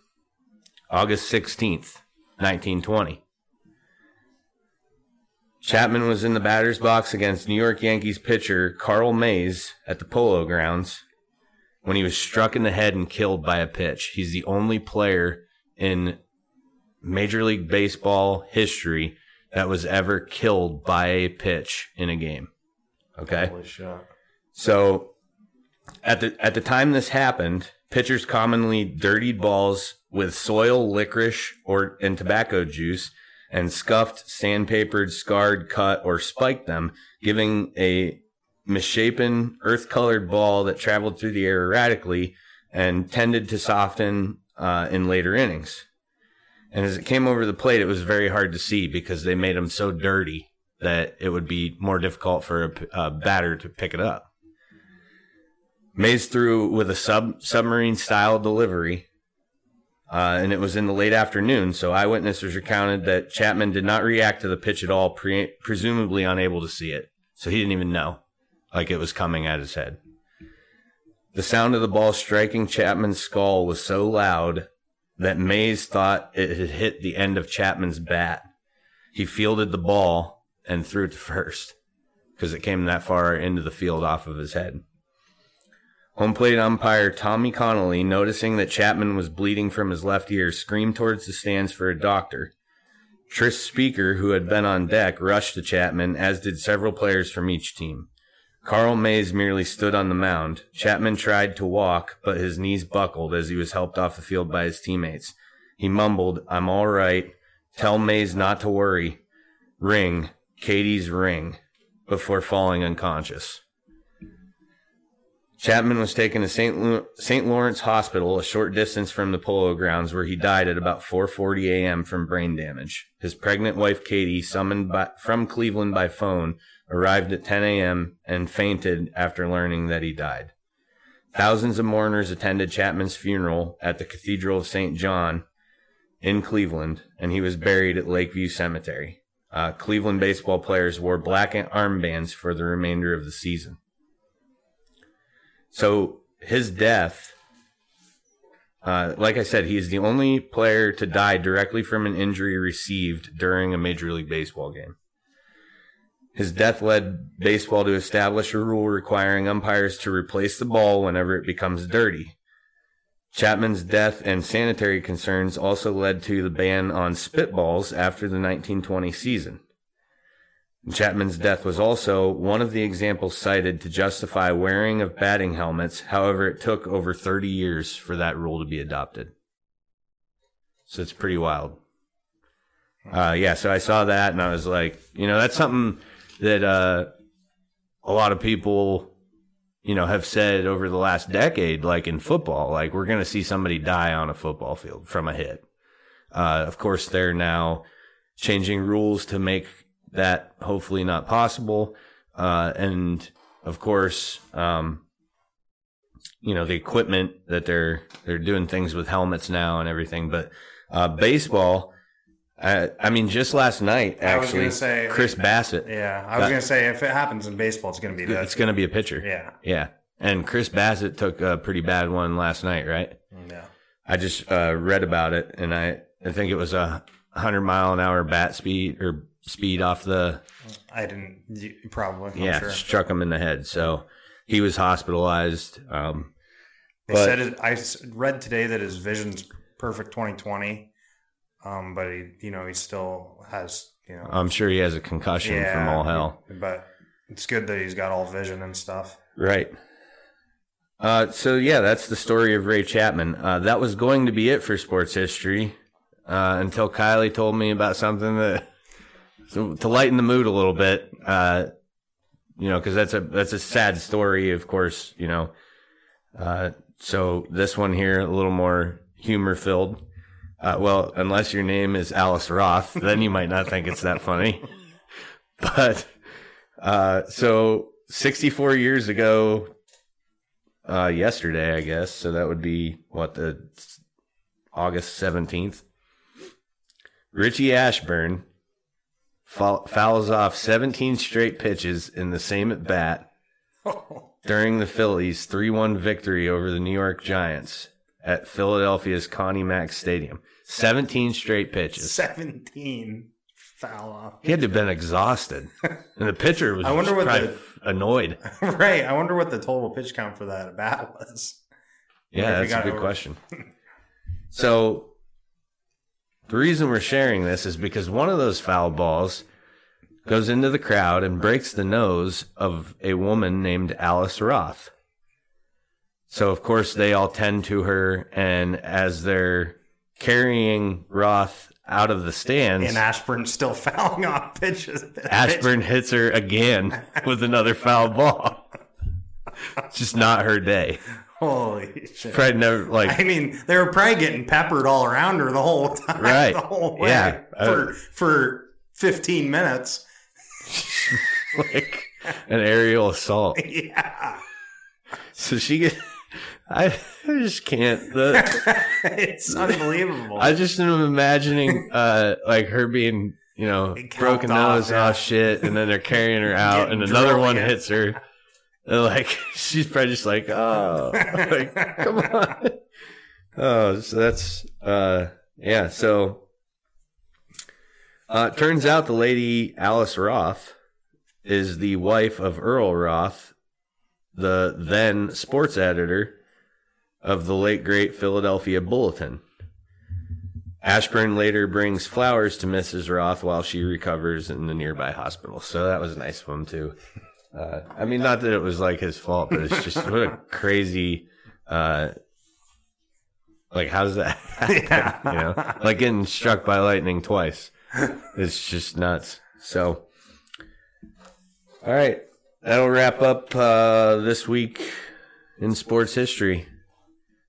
August 16th, 1920. Chapman was in the batter's box against New York Yankees pitcher Carl Mays at the Polo Grounds when he was struck in the head and killed by a pitch. He's the only player in Major League Baseball history that was ever killed by a pitch in a game. Okay? Holy shit. So at the at the time this happened, pitchers commonly dirtied balls with soil, licorice, or and tobacco juice, and scuffed, sandpapered, scarred, cut, or spiked them, giving a misshapen, earth-colored ball that traveled through the air erratically and tended to soften uh, in later innings. And as it came over the plate, it was very hard to see because they made them so dirty that it would be more difficult for a batter to pick it up. Mays threw with a sub submarine style delivery, uh, and it was in the late afternoon. So eyewitnesses recounted that Chapman did not react to the pitch at all, pre- presumably unable to see it. So he didn't even know, like it was coming at his head. The sound of the ball striking Chapman's skull was so loud that Mays thought it had hit the end of Chapman's bat. He fielded the ball and threw it to first because it came that far into the field off of his head. Home plate umpire Tommy Connolly, noticing that Chapman was bleeding from his left ear, screamed towards the stands for a doctor. Tris Speaker, who had been on deck, rushed to Chapman, as did several players from each team. Carl Mays merely stood on the mound. Chapman tried to walk, but his knees buckled as he was helped off the field by his teammates. He mumbled, I'm all right. Tell Mays not to worry. Ring. Katie's ring. Before falling unconscious. Chapman was taken to St. Lawrence Hospital, a short distance from the polo grounds, where he died at about 4:40 a.m. from brain damage. His pregnant wife Katie, summoned by, from Cleveland by phone, arrived at 10 a.m. and fainted after learning that he died. Thousands of mourners attended Chapman's funeral at the Cathedral of St. John in Cleveland, and he was buried at Lakeview Cemetery. Uh, Cleveland baseball players wore black armbands for the remainder of the season. So his death, uh, like I said, he is the only player to die directly from an injury received during a Major League Baseball game. His death led baseball to establish a rule requiring umpires to replace the ball whenever it becomes dirty. Chapman's death and sanitary concerns also led to the ban on spitballs after the 1920 season. Chapman's death was also one of the examples cited to justify wearing of batting helmets. However, it took over 30 years for that rule to be adopted. So it's pretty wild. Uh, yeah, so I saw that and I was like, you know, that's something that uh, a lot of people, you know, have said over the last decade, like in football, like we're going to see somebody die on a football field from a hit. Uh, of course, they're now changing rules to make that hopefully not possible. Uh, and of course, um, you know, the equipment that they're, they're doing things with helmets now and everything. But, uh, baseball, uh, I mean, just last night, I actually, say- Chris Bassitt, Yeah, I was gonna say if it happens in baseball, it's gonna be that. it's going to be a pitcher. Yeah, Yeah. And Chris Bassitt took a pretty bad one last night, right? yeah. I just uh, read about it, and I I think it was a hundred mile an hour bat speed or speed off the I didn't probably. I'm yeah sure. struck him in the head. So he was hospitalized. Um, They But- said it, I read today that his vision's perfect 2020, um, but he, you know, he still has, you know, I'm sure he has a concussion from all hell. But it's good that he's got all vision and stuff. Right. Uh, so yeah, that's the story of Ray Chapman. Uh, that was going to be it for sports history uh, until Kylie told me about something that so to lighten the mood a little bit. Uh, you know, because that's a that's a sad story, of course. You know, uh, so this one here a little more humor filled. Uh, well, unless your name is Alice Roth, then you might not think it's that funny. But uh, so 64 years ago, uh, yesterday, I guess. So that would be what the August 17th. Richie Ashburn foul- fouls off 17 straight pitches in the same at bat during the Phillies' 3 1 victory over the New York Giants at Philadelphia's Connie Mack Stadium. 17 straight pitches. 17 foul off. He had to have been exhausted. And the pitcher was I wonder what the- annoyed. right. I wonder what the total pitch count for that at bat was. Yeah, that's a good over- question. So, the reason we're sharing this is because one of those foul balls goes into the crowd and breaks the nose of a woman named Alice Roth. So, of course, they all tend to her, and as they're carrying Roth out of the stands, And Ashburn's still fouling off pitches. Ashburn hits her again with another foul ball. It's just not her day. Holy shit. Fred never like I mean, they were probably getting peppered all around her the whole time. Right. The whole way. Yeah. For, uh, for 15 minutes. like an aerial assault. Yeah. So she get, I, just can't. The, it's unbelievable. I just am imagining, uh, like her being, you know, broken off, nose, yeah. oh shit, and then they're carrying her out, Getting and another one yeah. hits her. And like she's probably just like, oh, like come on. Oh, so that's uh, yeah. So, uh, turns out the lady Alice Roth is the wife of Earl Roth, the then sports editor of the late great Philadelphia Bulletin. Ashburn later brings flowers to Mrs. Roth while she recovers in the nearby hospital. So that was nice of him too. Uh, I mean, not that it was like his fault, but it's just what a crazy, uh, like how does that happen? You know, like getting struck by lightning twice. It's just nuts. So, all right, that'll wrap up uh, this week in sports history.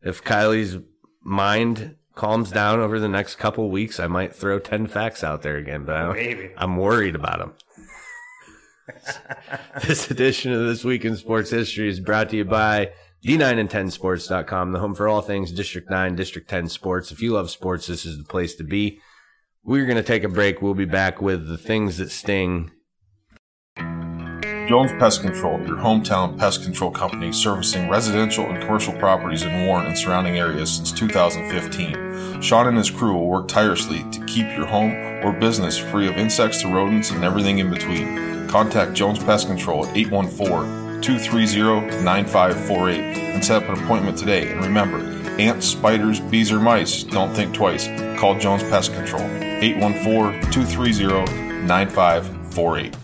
If Kylie's mind calms down over the next couple weeks, I might throw 10 facts out there again, but I, Maybe. I'm worried about them. this edition of This Week in Sports History is brought to you by D9 and 10sports.com, the home for all things District 9, District 10 sports. If you love sports, this is the place to be. We're going to take a break. We'll be back with the things that sting Jones Pest Control, your hometown pest control company servicing residential and commercial properties in Warren and surrounding areas since 2015. Sean and his crew will work tirelessly to keep your home or business free of insects to rodents and everything in between. Contact Jones Pest Control at 814 230 9548 and set up an appointment today. And remember, ants, spiders, bees, or mice, don't think twice. Call Jones Pest Control 814 230 9548.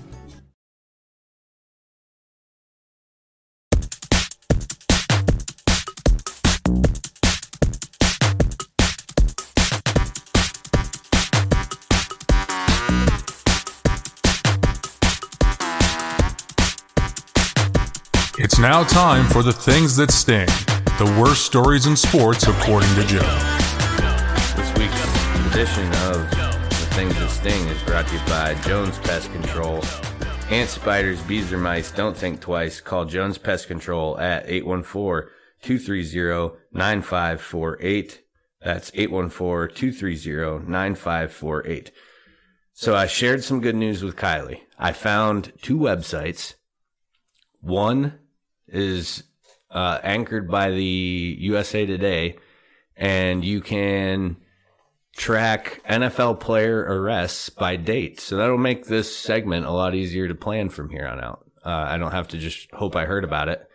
Now time for the things that sting. The worst stories in sports, according to Joe. This week's edition of The Things That Sting is brought to you by Jones Pest Control. Ants, spiders, bees, or mice, don't think twice. Call Jones Pest Control at 814-230-9548. That's 814-230-9548. So I shared some good news with Kylie. I found two websites. One is uh, anchored by the USA Today, and you can track NFL player arrests by date. So that'll make this segment a lot easier to plan from here on out. Uh, I don't have to just hope I heard about it.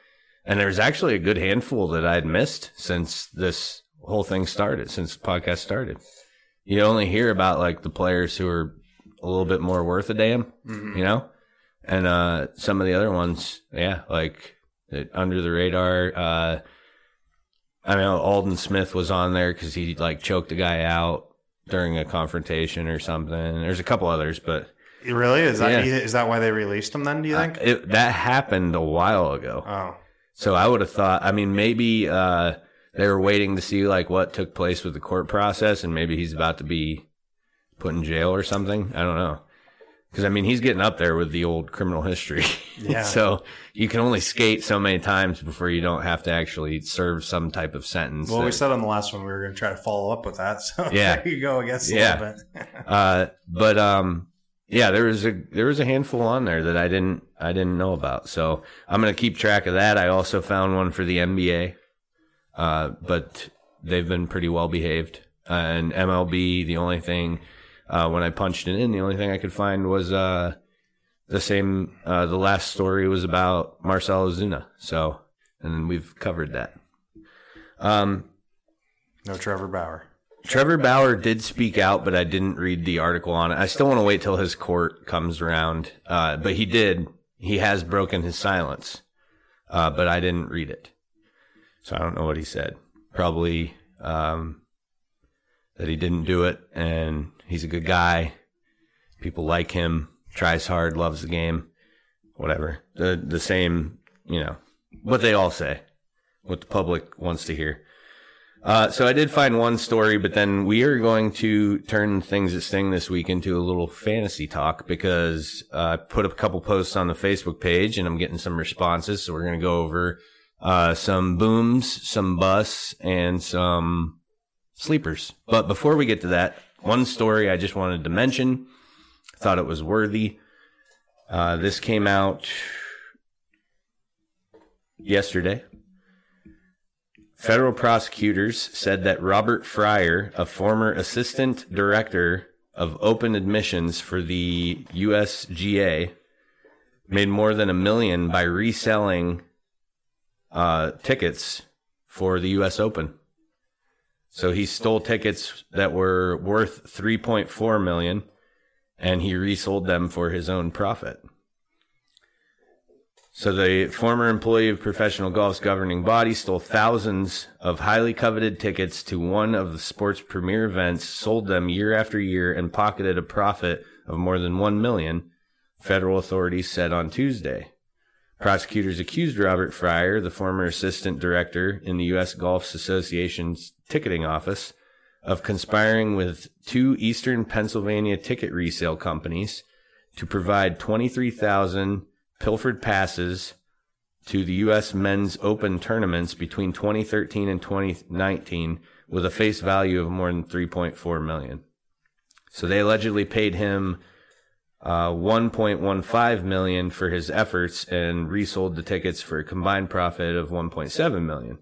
And there's actually a good handful that I'd missed since this whole thing started, since the podcast started. You only hear about like the players who are a little bit more worth a damn, you know? And uh, some of the other ones, yeah, like under the radar. Uh, I know Aldon Smith was on there because he like choked a guy out during a confrontation or something. There's a couple others, but Really? Is that Yeah. is that why they released him? Then do you think? it, that happened a while ago. oh, So I would have thought. I mean, maybe uh, they were waiting to see like what took place with the court process, and maybe he's about to be put in jail or something. I don't know. Because I mean, he's getting up there with the old criminal history. Yeah. so you can only skate so many times before you don't have to actually serve some type of sentence. well, we said on the last one we were going to try to follow up with that. So Yeah. there you go. I guess a Yeah. little bit. uh, but um, yeah, there was a there was a handful on there that I didn't I didn't know about. So I'm gonna keep track of that. I also found one for the NBA, uh, but they've been pretty well behaved. Uh, and MLB, the only thing uh, when I punched it in, the only thing I could find was uh, the same. Uh, the last story was about Marcell Ozuna. So and we've covered that. Um, No Trevor Bauer. Trevor Bauer did speak out, but I didn't read the article on it. I still want to wait till his court comes around. Uh, but he did. He has broken his silence. Uh, but I didn't read it. So I don't know what he said. Probably, um, that he didn't do it and he's a good guy. People like him, tries hard, loves the game, whatever. The, the same, you know, what they all say, what the public wants to hear. Uh, so I did find one story, but then we are going to turn things that sting this week into a little fantasy talk because uh, I put a couple posts on the Facebook page and I'm getting some responses. So we're going to go over uh, some booms, some busts, and some sleepers. But before we get to that, one story I just wanted to mention. Thought it was worthy. Uh, this came out yesterday. Federal prosecutors said that Robert Fryer, a former assistant director of open admissions for the USGA, made more than a million by reselling uh, tickets for the U.S. Open. So he stole tickets that were worth 3.4 million, and he resold them for his own profit. So the former employee of professional golf's governing body stole thousands of highly coveted tickets to one of the sport's premier events, sold them year after year, and pocketed a profit of more than one million. Federal authorities said on Tuesday. Prosecutors accused Robert Fryer, the former assistant director in the U.S. Golf Association's ticketing office, of conspiring with two Eastern Pennsylvania ticket resale companies to provide 23,000 pilfered passes to the U.S. Men's Open tournaments between 2013 and 2019 with a face value of more than 3.4 million. So they allegedly paid him uh, 1.15 million for his efforts and resold the tickets for a combined profit of 1.7 million.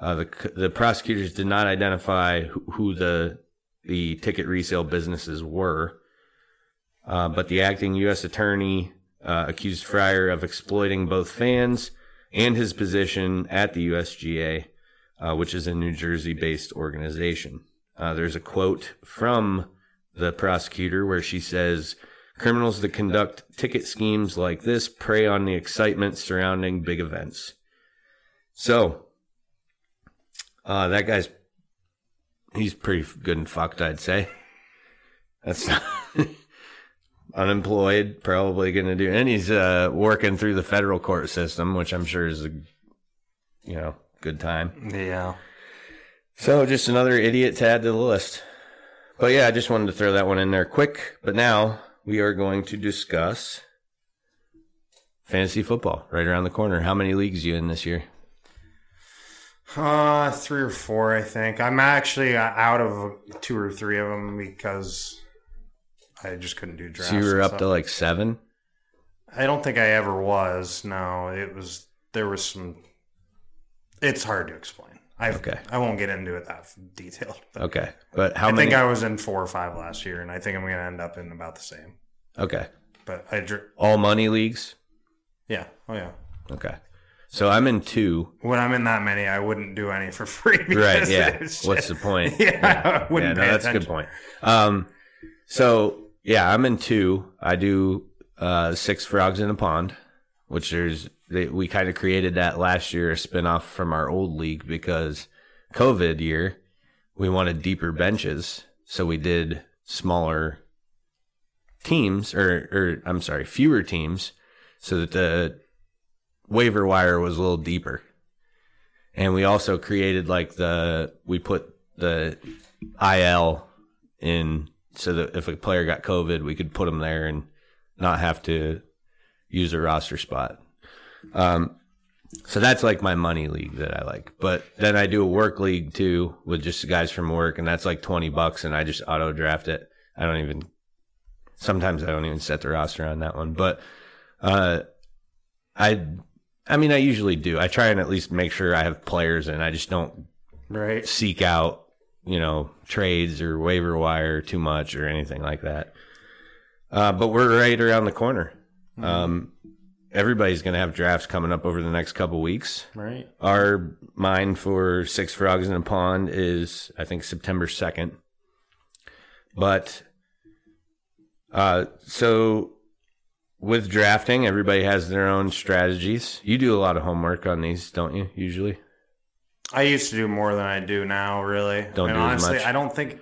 Uh, the the prosecutors did not identify who, who the the ticket resale businesses were, uh, but the acting U.S. attorney uh, accused Fryer of exploiting both fans and his position at the USGA, uh, which is a New Jersey-based organization. Uh, there's a quote from the prosecutor where she says. Criminals that conduct ticket schemes like this prey on the excitement surrounding big events. So, uh, that guy's he's pretty good and fucked, I'd say. That's not unemployed, probably going to do, and he's uh, working through the federal court system, which I'm sure is a you know good time. Yeah. So, just another idiot to add to the list. But yeah, I just wanted to throw that one in there quick. But now we are going to discuss fantasy football right around the corner. How many leagues you in this year? Uh, three or four, I think. I'm actually uh, out of two or three of them because I just couldn't do drafts. So you were up stuff. to like seven. I don't think I ever was. No, it was there was some. It's hard to explain. I Okay. I won't get into it that detailed. But Okay, but how I many? think I was in four or five last year, and I think I'm going to end up in about the same. okay, But I, dr- all money leagues. yeah, oh yeah. Okay, so I'm in two. When I'm in that many, I wouldn't do any for free. Right? Yeah. What's the point? Yeah, I wouldn't yeah, no, that's a good point. Um, so yeah, I'm in two. I do uh, six frogs in a pond, which there's they, we kind of created that last year, a spinoff from our old league because COVID year we wanted deeper benches, so we did smaller teams, or or I'm sorry, fewer teams, so that the waiver wire was a little deeper. And we also created like the we put the IL in so that if a player got COVID, we could put them there and not have to use a roster spot. Um, so that's like my money league that I like. But then I do a work league too with just guys from work, and that's like twenty bucks, and I just auto draft it. I don't even. Sometimes I don't even set the roster on that one, but uh, I, I mean, I usually do. I try and at least make sure I have players, and I just don't Right. seek out, you know, trades or waiver wire too much or anything like that. Uh, but we're right around the corner. Um, everybody's going to have drafts coming up over the next couple weeks. Right. Our mine for Six Frogs in a Pond is, I think, September 2nd. But, uh, so with drafting, everybody has their own strategies. You do a lot of homework on these, don't you, usually? I used to do more than I do now, really. Don't and do as honestly, much? I don't think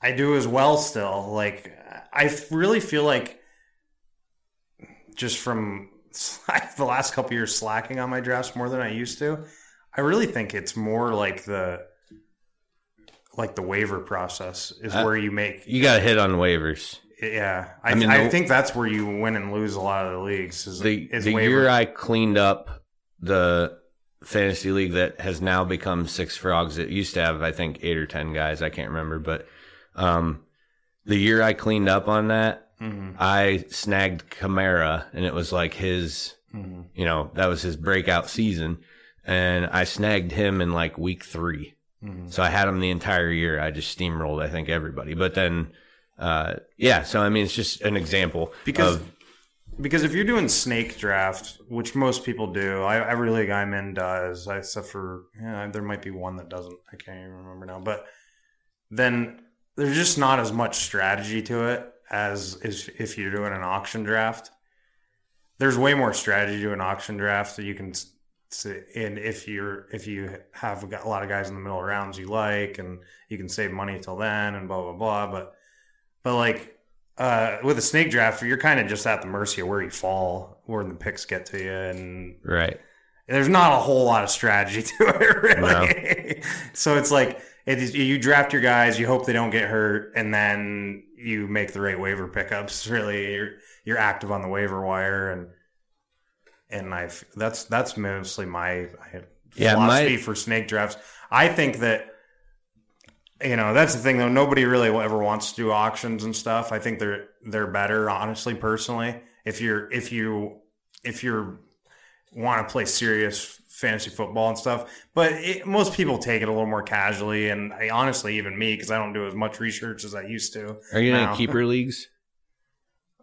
I do as well still. Like I really feel like just from the last couple years slacking on my drafts more than I used to. I really think it's more like the like the waiver process is Uh, where you make You got to hit on waivers. Yeah. I, I I, the- think that's where you win and lose a lot of the leagues. Is, the is the year I cleaned up the fantasy league that has now become six frogs. It used to have I think eight or ten guys. I can't remember, but um, the year I cleaned up on that, Mhm. I snagged Kamara, and it was like his, Mhm. you know, that was his breakout season, and I snagged him in like week three. Mhm. So I had him the entire year. I just steamrolled, I think, everybody. But then, uh, yeah. So I mean, it's just an example Because of Because if you're doing snake draft, which most people do, I, every league I'm in does, except for yeah, there might be one that doesn't. I can't even remember now. But then there's just not as much strategy to it as is if you're doing an auction draft. There's way more strategy to an auction draft that you can. s- s- And if you're if you have got a lot of guys in the middle rounds you like, and you can save money till then, and blah blah blah. But but like uh, with a snake draft, you're kind of just at the mercy of where you fall, where the picks get to you, and right. there's not a whole lot of strategy to it, really. so it's like it is, you draft your guys, you hope they don't get hurt, and then you make the right waiver pickups. Really, you're you're active on the waiver wire, and and I that's that's mostly my Yeah, philosophy my- for snake drafts. I think that you know that's the thing though. Nobody really ever wants to do auctions and stuff. I think they're they're better, honestly, personally. If you're if you if you're want to play serious fantasy football and stuff, but it, most people take it a little more casually. And I honestly, even me, because I don't do as much research as I used to. Are you in now. any keeper leagues?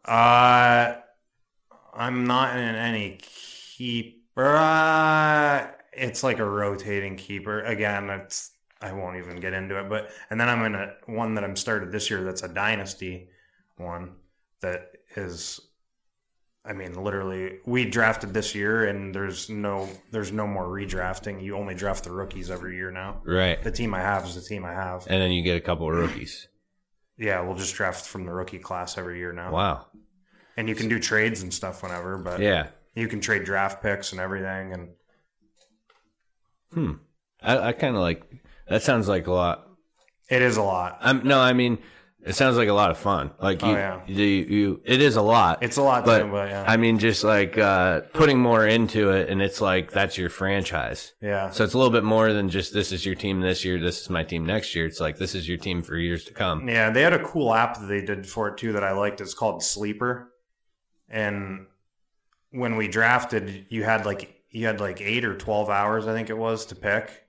Uh, I'm not in any keeper. Uh, it's like a rotating keeper. Again, it's I won't even get into it. But and then I'm in a one that I'm started this year. That's a dynasty one that is. I mean, literally, we drafted this year, and there's no there's no more redrafting. You only draft the rookies every year now. Right. The team I have is the team I have. And then you get a couple of rookies. Yeah, we'll just draft from the rookie class every year now. Wow. And you can do trades and stuff whenever, but Yeah. you can trade draft picks and everything. And Hmm. I, I kind of like that. Sounds like a lot. it is a lot. I'm no. I mean, it sounds like a lot of fun. Like you, Oh, yeah. you, you, it is a lot. It's a lot, but, too, but yeah. I mean, just like uh, putting more into it, and it's like that's your franchise. yeah. So it's a little bit more than just this is your team this year, this is my team next year. It's like this is your team for years to come. Yeah, they had a cool app that they did for it too that I liked. It's called Sleeper. And when we drafted, you had like you had like eight or twelve hours, I think it was, to pick.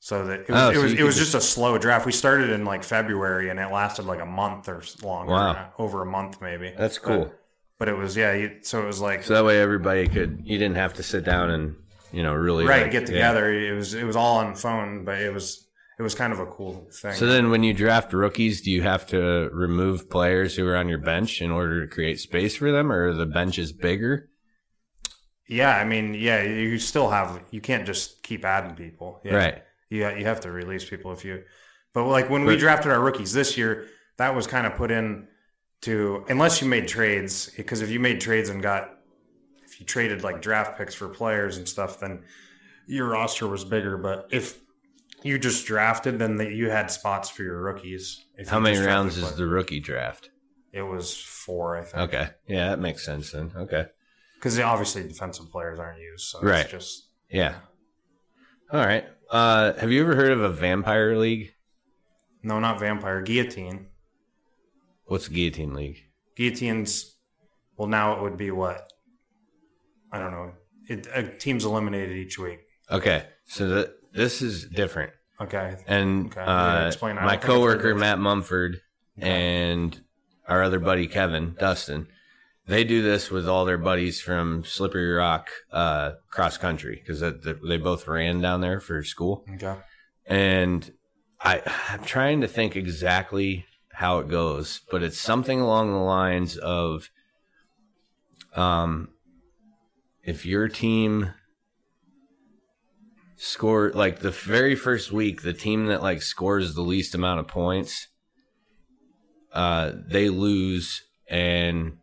So that it was, Oh, it so was, it was just- just a slow draft. We started in like February and it lasted like a month or longer, Wow. Uh, over a month maybe. That's cool. But, but it was yeah. You, so it was like So that way everybody could you didn't have to sit down and you know really right like- get yeah. together. It was it was all on phone, but it was it was kind of a cool thing. So then when you draft rookies, do you have to remove players who are on your bench in order to create space for them or the benches bigger? yeah, I mean yeah, you still have you can't just keep adding people. Yeah. Right. You you have to release people if you but like when we drafted our rookies this year that was kind of put in to unless you made trades because if you made trades and got if you traded like draft picks for players and stuff then your roster was bigger but if you just drafted then the, you had spots for your rookies How you many rounds is the rookie draft? it was four i think Okay. Yeah, that makes sense then. Okay. because obviously defensive players aren't used so Right. it's just Yeah. All right. Uh, have you ever heard of a vampire league? no not vampire guillotine What's guillotine league? guillotines well now it would be what i don't know it, a team's eliminated each week Okay. So this is different. okay And Okay, uh, explain. My don't think I've heard coworker. Matt Mumford and our other buddy Kevin Dustin, they do this with all their buddies from Slippery Rock uh, cross country because they both ran down there for school. okay And I, I'm trying to think exactly how it goes, but it's something along the lines of, um, if your team score like the very first week, the team that like scores the least amount of points, uh, they lose and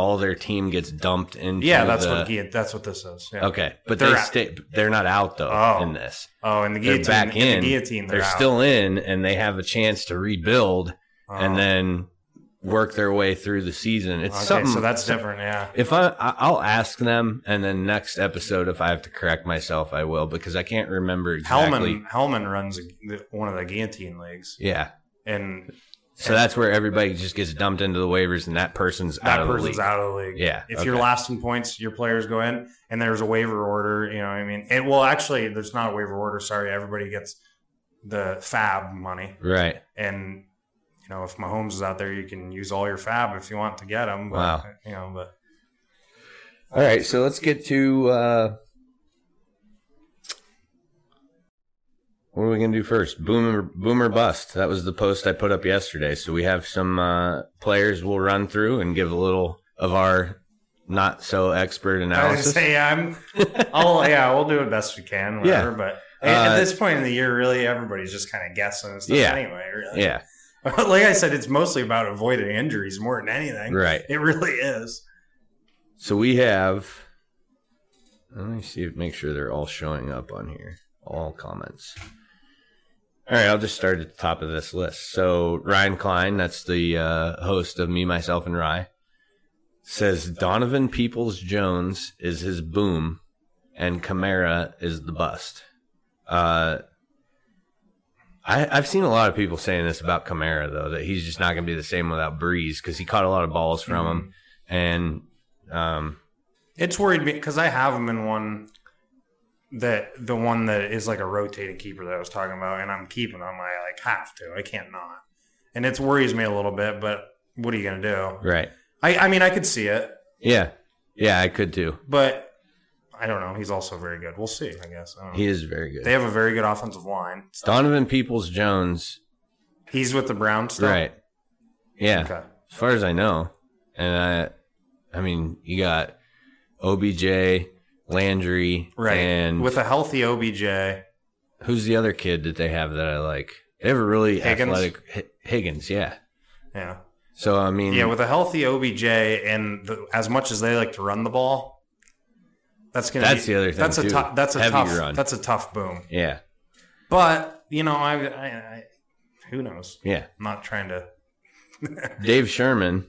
all their team gets dumped into yeah that's the, what guillotine that's what this is yeah. Okay, but They're they stay. They're not out though Oh. in this oh and the they're back in. the guillotine They're, they're, still in, and they have a chance to rebuild Oh. and then work their way through the season. It's okay something. so that's different yeah If I, I- I'll ask them, and then next episode, if I have to correct myself, I will because I can't remember exactly. Hellman Hellman runs one of the guillotine leagues Yeah, and so that's where everybody just gets dumped into the waivers, and that person's that out of the person's league. out of the league. Yeah, If you're last in points, your players go in, and there's a waiver order. You know, what I mean, it well, actually, there's not a waiver order. Sorry, everybody gets the fab money, Right. and you know, if Mahomes is out there, you can use all your fab if you want to get him. But, Wow. You know, but All right, so let's get to uh, what are we gonna do first? Boomer, boomer bust. That was the post I put up yesterday. So we have some uh, players we'll run through and give a little of our not so expert I was analysis. say I'm. I'll yeah, we'll do it best we can. Whatever, Yeah. but Uh, at this point in the year, really, everybody's just kind of guessing and stuff Yeah. anyway. Really. Yeah, like I said, it's mostly about avoiding injuries more than anything. right. It really is. So we have. Let me see. Make sure they're all showing up on here. All comments. All right, I'll just start at the top of this list. So Ryan Klein, that's the uh, host of Me, Myself, and Rye, says Donovan Peoples Jones is his boom, and Kamara is the bust. Uh, I, I've seen a lot of people saying this about Kamara though that he's just not going to be the same without Brees because he caught a lot of balls from him, and um, It's worried me because I have him in one that the one that is like a rotating keeper that I was talking about, and I'm keeping him. I like have to. I can't not, and it worries me a little bit. But what are you gonna do? right. I I mean I could see it, Yeah. Yeah, I could too. but I don't know. He's also very good. We'll see. I guess I don't know. He is very good. they have a very good offensive line. Donovan Peoples Jones, He's with the Browns. Still? right. Yeah. Okay. As far as I know. And I I mean, you got OBJ, Landry, Right. and with a healthy OBJ. who's the other kid that they have that I like? They have a really Higgins? athletic Hi- Higgins, yeah. Yeah. So I mean Yeah, with a healthy OBJ and the, as much as they like to run the ball, that's gonna. That's be, the other thing, That's a too. tough. That's a Heavy tough. run. That's a tough boom. yeah. But you know, I, I, I who knows? Yeah. I'm not trying to. Dave Sherman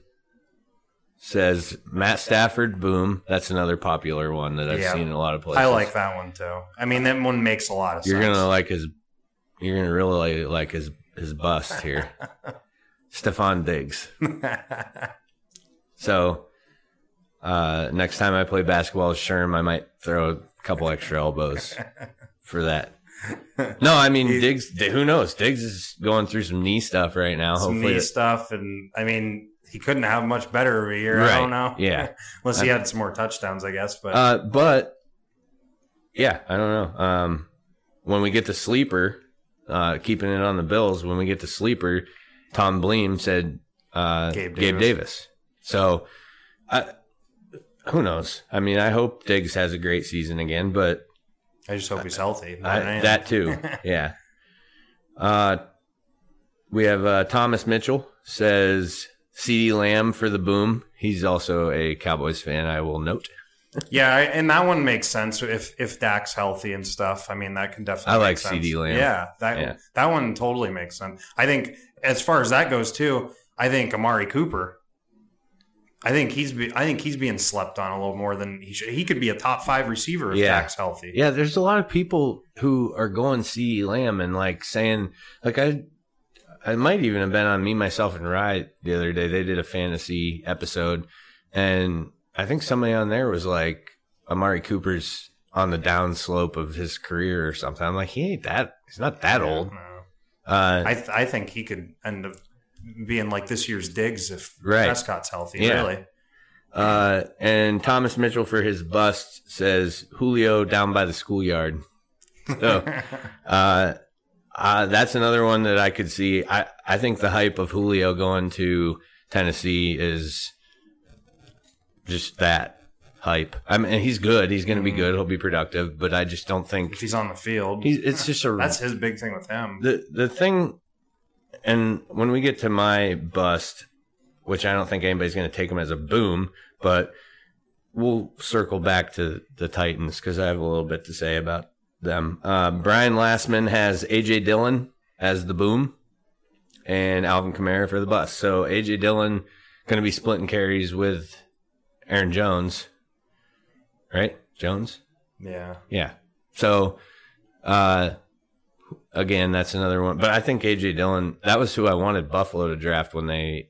says Matt Stafford, boom. That's another popular one that I've Yeah. seen in a lot of places. I like that one too. I mean, that one makes a lot of sense. You're gonna like his. You're gonna really like his his bust here, Stefon Diggs. So, uh, next time I play basketball with Sherm, I might throw a couple extra elbows for that. No, I mean Diggs. Who knows? Diggs is going through some knee stuff right now. Some Hopefully, knee it- stuff, and I mean, he couldn't have much better of a year. Right. I don't know. Yeah. unless he had some more touchdowns, I guess. But Uh, but yeah, I don't know. Um, when we get to sleeper, uh, keeping it on the Bills, when we get to sleeper, Tom Bleem said uh, Gabe Gabe, Davis. Davis. So, I, who knows? I mean, I hope Diggs has a great season again, but I just hope he's healthy. I, that too. yeah. Uh, we have uh, Thomas Mitchell says CeeDee Lamb for the boom. He's also a Cowboys fan. I will note. Yeah, and that one makes sense if if Dak's healthy and stuff. I mean, that can definitely. I like. CeeDee Lamb. Yeah, that Yeah. that one totally makes sense. I think as far as that goes too, I think Amari Cooper. I think he's be, I think he's being slept on a little more than he should. He could be a top five receiver if Yeah. Dak's healthy. Yeah, there's a lot of people who are going CeeDee Lamb and like saying like I I might even have been on me myself and Rye the other day. They did a fantasy episode and I think somebody on there was like Amari Cooper's on the downslope of his career or something. I'm like, he ain't that he's not that Yeah, old. no. Uh I th- I think he could end up being like this year's Diggs if Right. Prescott's healthy. Yeah. Really. uh and Thomas Mitchell for his bust says Julio down by the schoolyard. So Uh, uh, that's another one that I could see. I, I think the hype of Julio going to Tennessee is just that hype. I mean, he's good. He's going to be good. He'll be productive, but I just don't think if he's on the field, he's. It's just a that's his big thing with him. the the thing. And when we get to my bust, which I don't think anybody's going to take him as a boom, but we'll circle back to the Titans because I have a little bit to say about them. Uh, Brian Lastman has AJ Dillon as the boom and Alvin Kamara for the bus. So AJ Dillon going to be splitting carries with Aaron Jones, right? Jones? yeah. Yeah. So, uh, again, that's another one. But I think AJ Dillon, that was who I wanted Buffalo to draft when they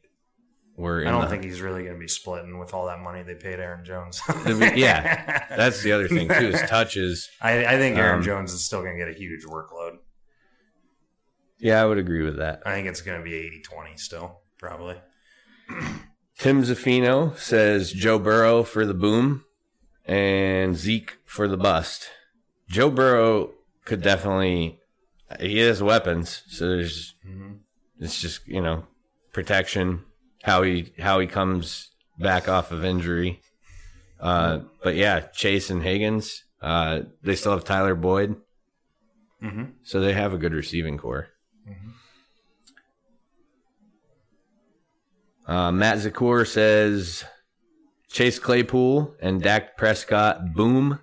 were I don't the, think he's really going to be splitting with all that money they paid Aaron Jones. yeah. That's the other thing too. Is touches. I, I think Aaron Um, Jones is still going to get a huge workload. Yeah, I would agree with that. I think it's going to be 80 20 still, probably. Tim Zaffino says Joe Burrow for the boom and Zeke for the bust. Joe Burrow could definitely he has weapons, so there's it's just, you know, protection, how he how he comes back off of injury. Uh but yeah, Chase and Higgins, uh they still have Tyler Boyd. Mm-hmm. So they have a good receiving core. Uh, Matt Zakur says Chase Claypool and Dak Prescott boom.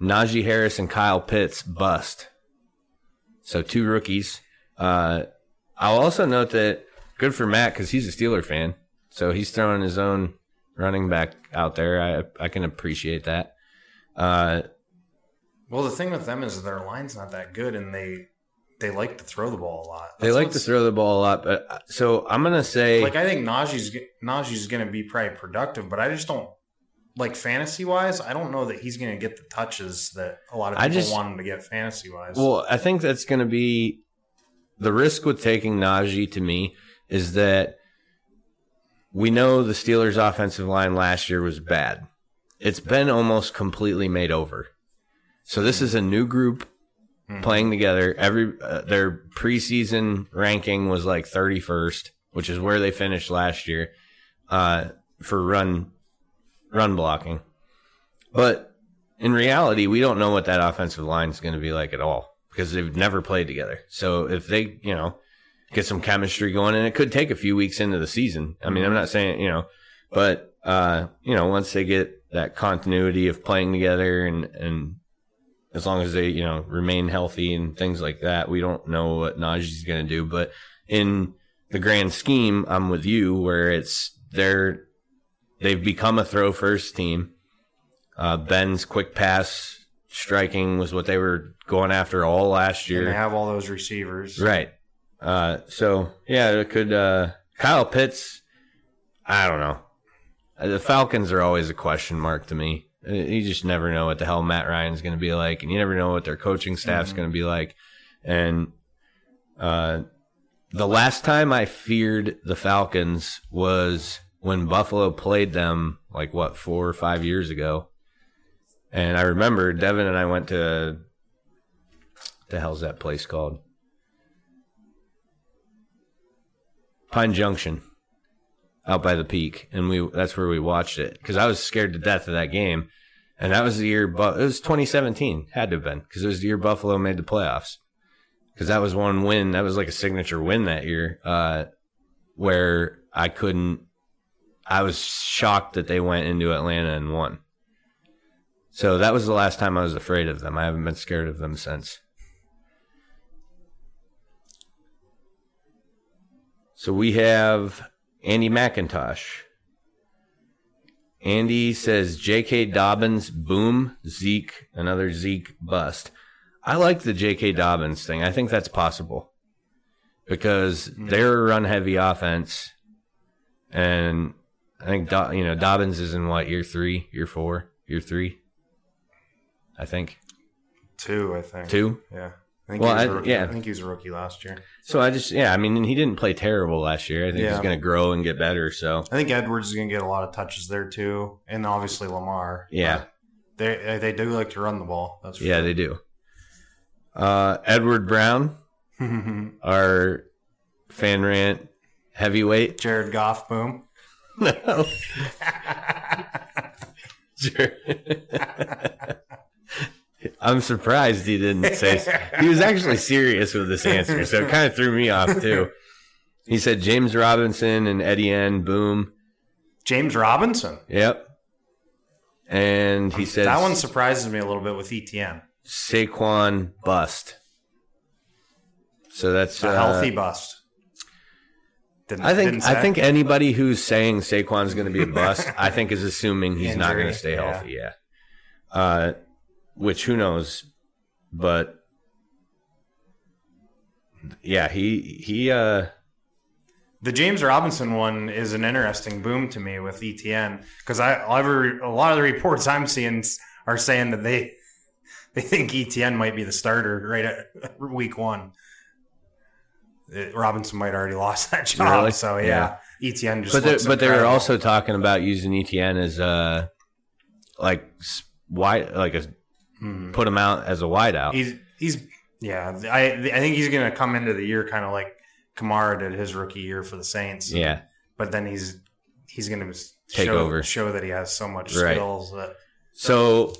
Najee Harris and Kyle Pitts bust. So two rookies. Uh, I'll also note that good for Matt because he's a Steeler fan. So he's throwing his own running back out there. I I can appreciate that. Uh, Well, the thing with them is their line's not that good, and they they like to throw the ball a lot. they like to throw the ball a lot, but uh, so I'm gonna say Like I think Najee's Najee's going to be probably productive, but I just don't like fantasy wise. I don't know that he's going to get the touches that a lot of I people just- want him to get fantasy wise. Well, I think that's going to be the risk with taking Najee to me is that we know the Steelers' offensive line last year was bad. It's been almost completely made over. So this is a new group playing together. Every uh, their preseason ranking was like 31st, which is where they finished last year uh, for run run blocking. But in reality, we don't know what that offensive line is going to be like at all because they've never played together. So if they, you know, get some chemistry going, and it could take a few weeks into the season. I mean, I'm not saying, you know, but uh, you know, once they get that continuity of playing together and and as long as they, you know, remain healthy and things like that, we don't know what Najee's going to do. But in the grand scheme, I'm with you where it's they're they've become a throw first team. Uh, Ben's quick pass striking was what they were going after all last and they have all those receivers. Right. Uh, so yeah, it could, uh, Kyle Pitts, I don't know. Uh, The Falcons are always a question mark to me. Uh, You just never know what the hell Matt Ryan's going to be like, and you never know what their coaching staff's going to be like. And uh, the last time I feared the Falcons was when Buffalo played them, like what four or five years ago. And I remember Devin and I went to the hell's that place called? Pine Junction, out by the peak, and we that's where we watched it because I was scared to death of that game, and that was the year. But it was 2017, had to have been because it was the year Buffalo made the playoffs. Because that was one win, that was like a signature win that year, uh, where I couldn't. I was shocked that they went into Atlanta and won. So that was the last time I was afraid of them. I haven't been scared of them since. So we have Andy McIntosh. Andy says J.K. Dobbins, boom, Zeke, another Zeke bust. I like the J.K. Dobbins thing. I think that's possible because hmm. they're a run heavy offense. And I think, Do- you know, Dobbins is in what, year three, year four, year three? I think. Two, I think. Two? Yeah. I think Well, he was a I- rookie. yeah. I think he was a rookie last year. So I just, yeah, I mean, he didn't play terrible last year. I think he's going to grow and get better. So I think Edwards is going to get a lot of touches there too, and obviously Lamar. Yeah. They they do like to run the ball. That's yeah, they do. Uh, Edward Brown, our fan rant heavyweight. Jared Goff, boom. No. Sure. I'm surprised he didn't say. He was actually serious with this answer, so it kind of threw me off too. He said James Robinson and Etienne, boom. James Robinson. Yep. And he says that one surprises me a little bit with Etienne. Saquon bust. So that's A uh, healthy bust. Didn't, I think I think anybody who's saying Saquon's going to be a bust, I think is assuming he's not going to stay yeah. healthy. Yeah. Uh, which who knows, but yeah, he he uh the James Robinson one is an interesting boom to me with Etienne because I every a lot of the reports I'm seeing are saying that they they think Etienne might be the starter right at week one. Uh, Robinson might already lost that job, Really? so yeah, Etienne just. but they but they were also talking about using Etienne as uh like why like a Mhm. put him out as a wideout. He's he's yeah. I I think he's gonna come into the year kind of like Kamara did his rookie year for the Saints. yeah. but then he's he's gonna Take show, over. show that he has so much Right. skills that So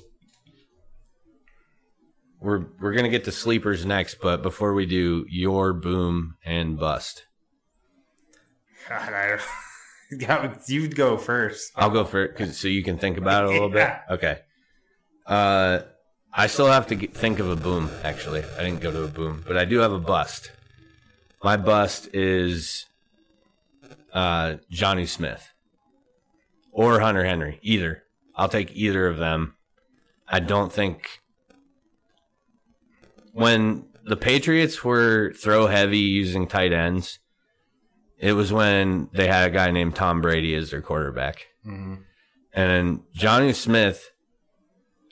we're we're gonna get to sleepers next, but before we do, your boom and bust. God, I, Yeah, you'd go first. I'll go first, so you can think about it a little Yeah. bit. Okay. Uh, I still have to get, think of a boom. Actually, I didn't go to a boom, but I do have a bust. My bust is uh, Jonnu Smith or Hunter Henry. Either. I'll take either of them. I don't think when the Patriots were throw heavy using tight ends, it was when they had a guy named Tom Brady as their quarterback. Mhm. And Jonnu Smith,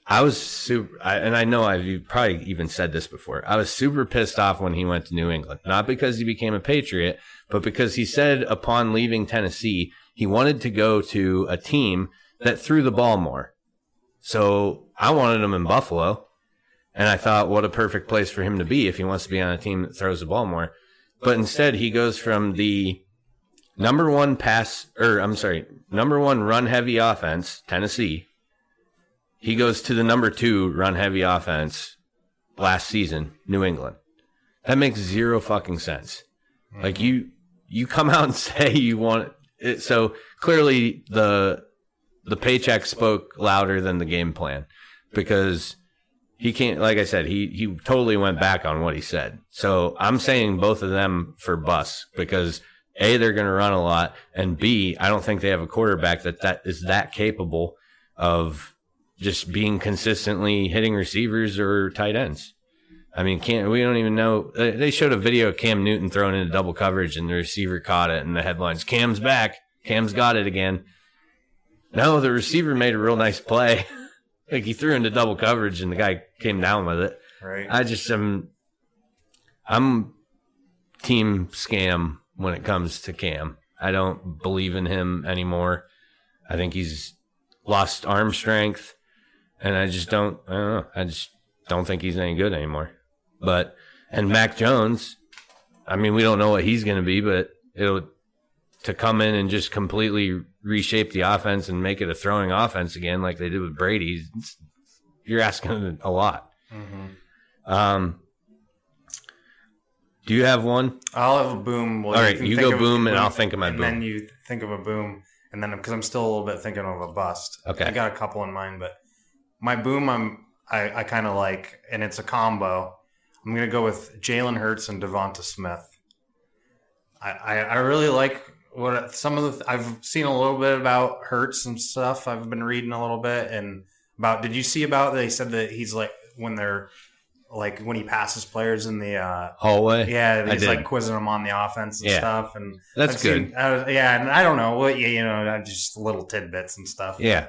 I was super, I, and I know I've probably even said this before. I was super pissed off when he went to New England, not because he became a Patriot, but because he said upon leaving Tennessee, he wanted to go to a team that threw the ball more. So I wanted him in Buffalo. And I thought, what a perfect place for him to be if he wants to be on a team that throws the ball more. But instead, he goes from the number one pass, or I'm sorry, number one run heavy offense, Tennessee. He goes to the number two run heavy offense last season, New England. That makes zero fucking sense. Like you, you come out and say you want it. So clearly the, the paycheck spoke louder than the game plan because he can't, like I said, he, he totally went back on what he said. So I'm saying both of them for bus because A, they're going to run a lot. And B, I don't think they have a quarterback that, that is that capable of just being consistently hitting receivers or tight ends. I mean, can't we don't even know. They showed a video of Cam Newton throwing into double coverage, and the receiver caught it, and the headlines: "Cam's back, Cam's got it again." No, the receiver made a real nice play. Like he threw into double coverage and the guy came down with it. Right. I just am. I'm team scam when it comes to Cam. I don't believe in him anymore. I think he's lost arm strength, and I just don't. I don't know. I just don't think he's any good anymore. But and Mac Jones, I mean, we don't know what he's going to be, but it'll to come in and just completely reshape the offense and make it a throwing offense again, like they did with Brady. You're asking a lot. Um, do you have one? I'll have a boom. Well, All right, can you go boom and I'll think of my and boom. then you think of a boom, and then because I'm still a little bit thinking of a bust. Okay. I got a couple in mind, but my boom, I'm I, I kind of like, and it's a combo. I'm gonna go with Jalen Hurts and Devonta Smith. I, I I really like what some of the I've seen a little bit about Hurts and stuff. I've been reading a little bit and about. Did you see about? They said that he's like when they're like when he passes players in the uh, Hallway. yeah, he's like quizzing them on the offense and Yeah. stuff, and That's I've good. Seen, uh, yeah, and I don't know what you know, just little tidbits and stuff. Yeah.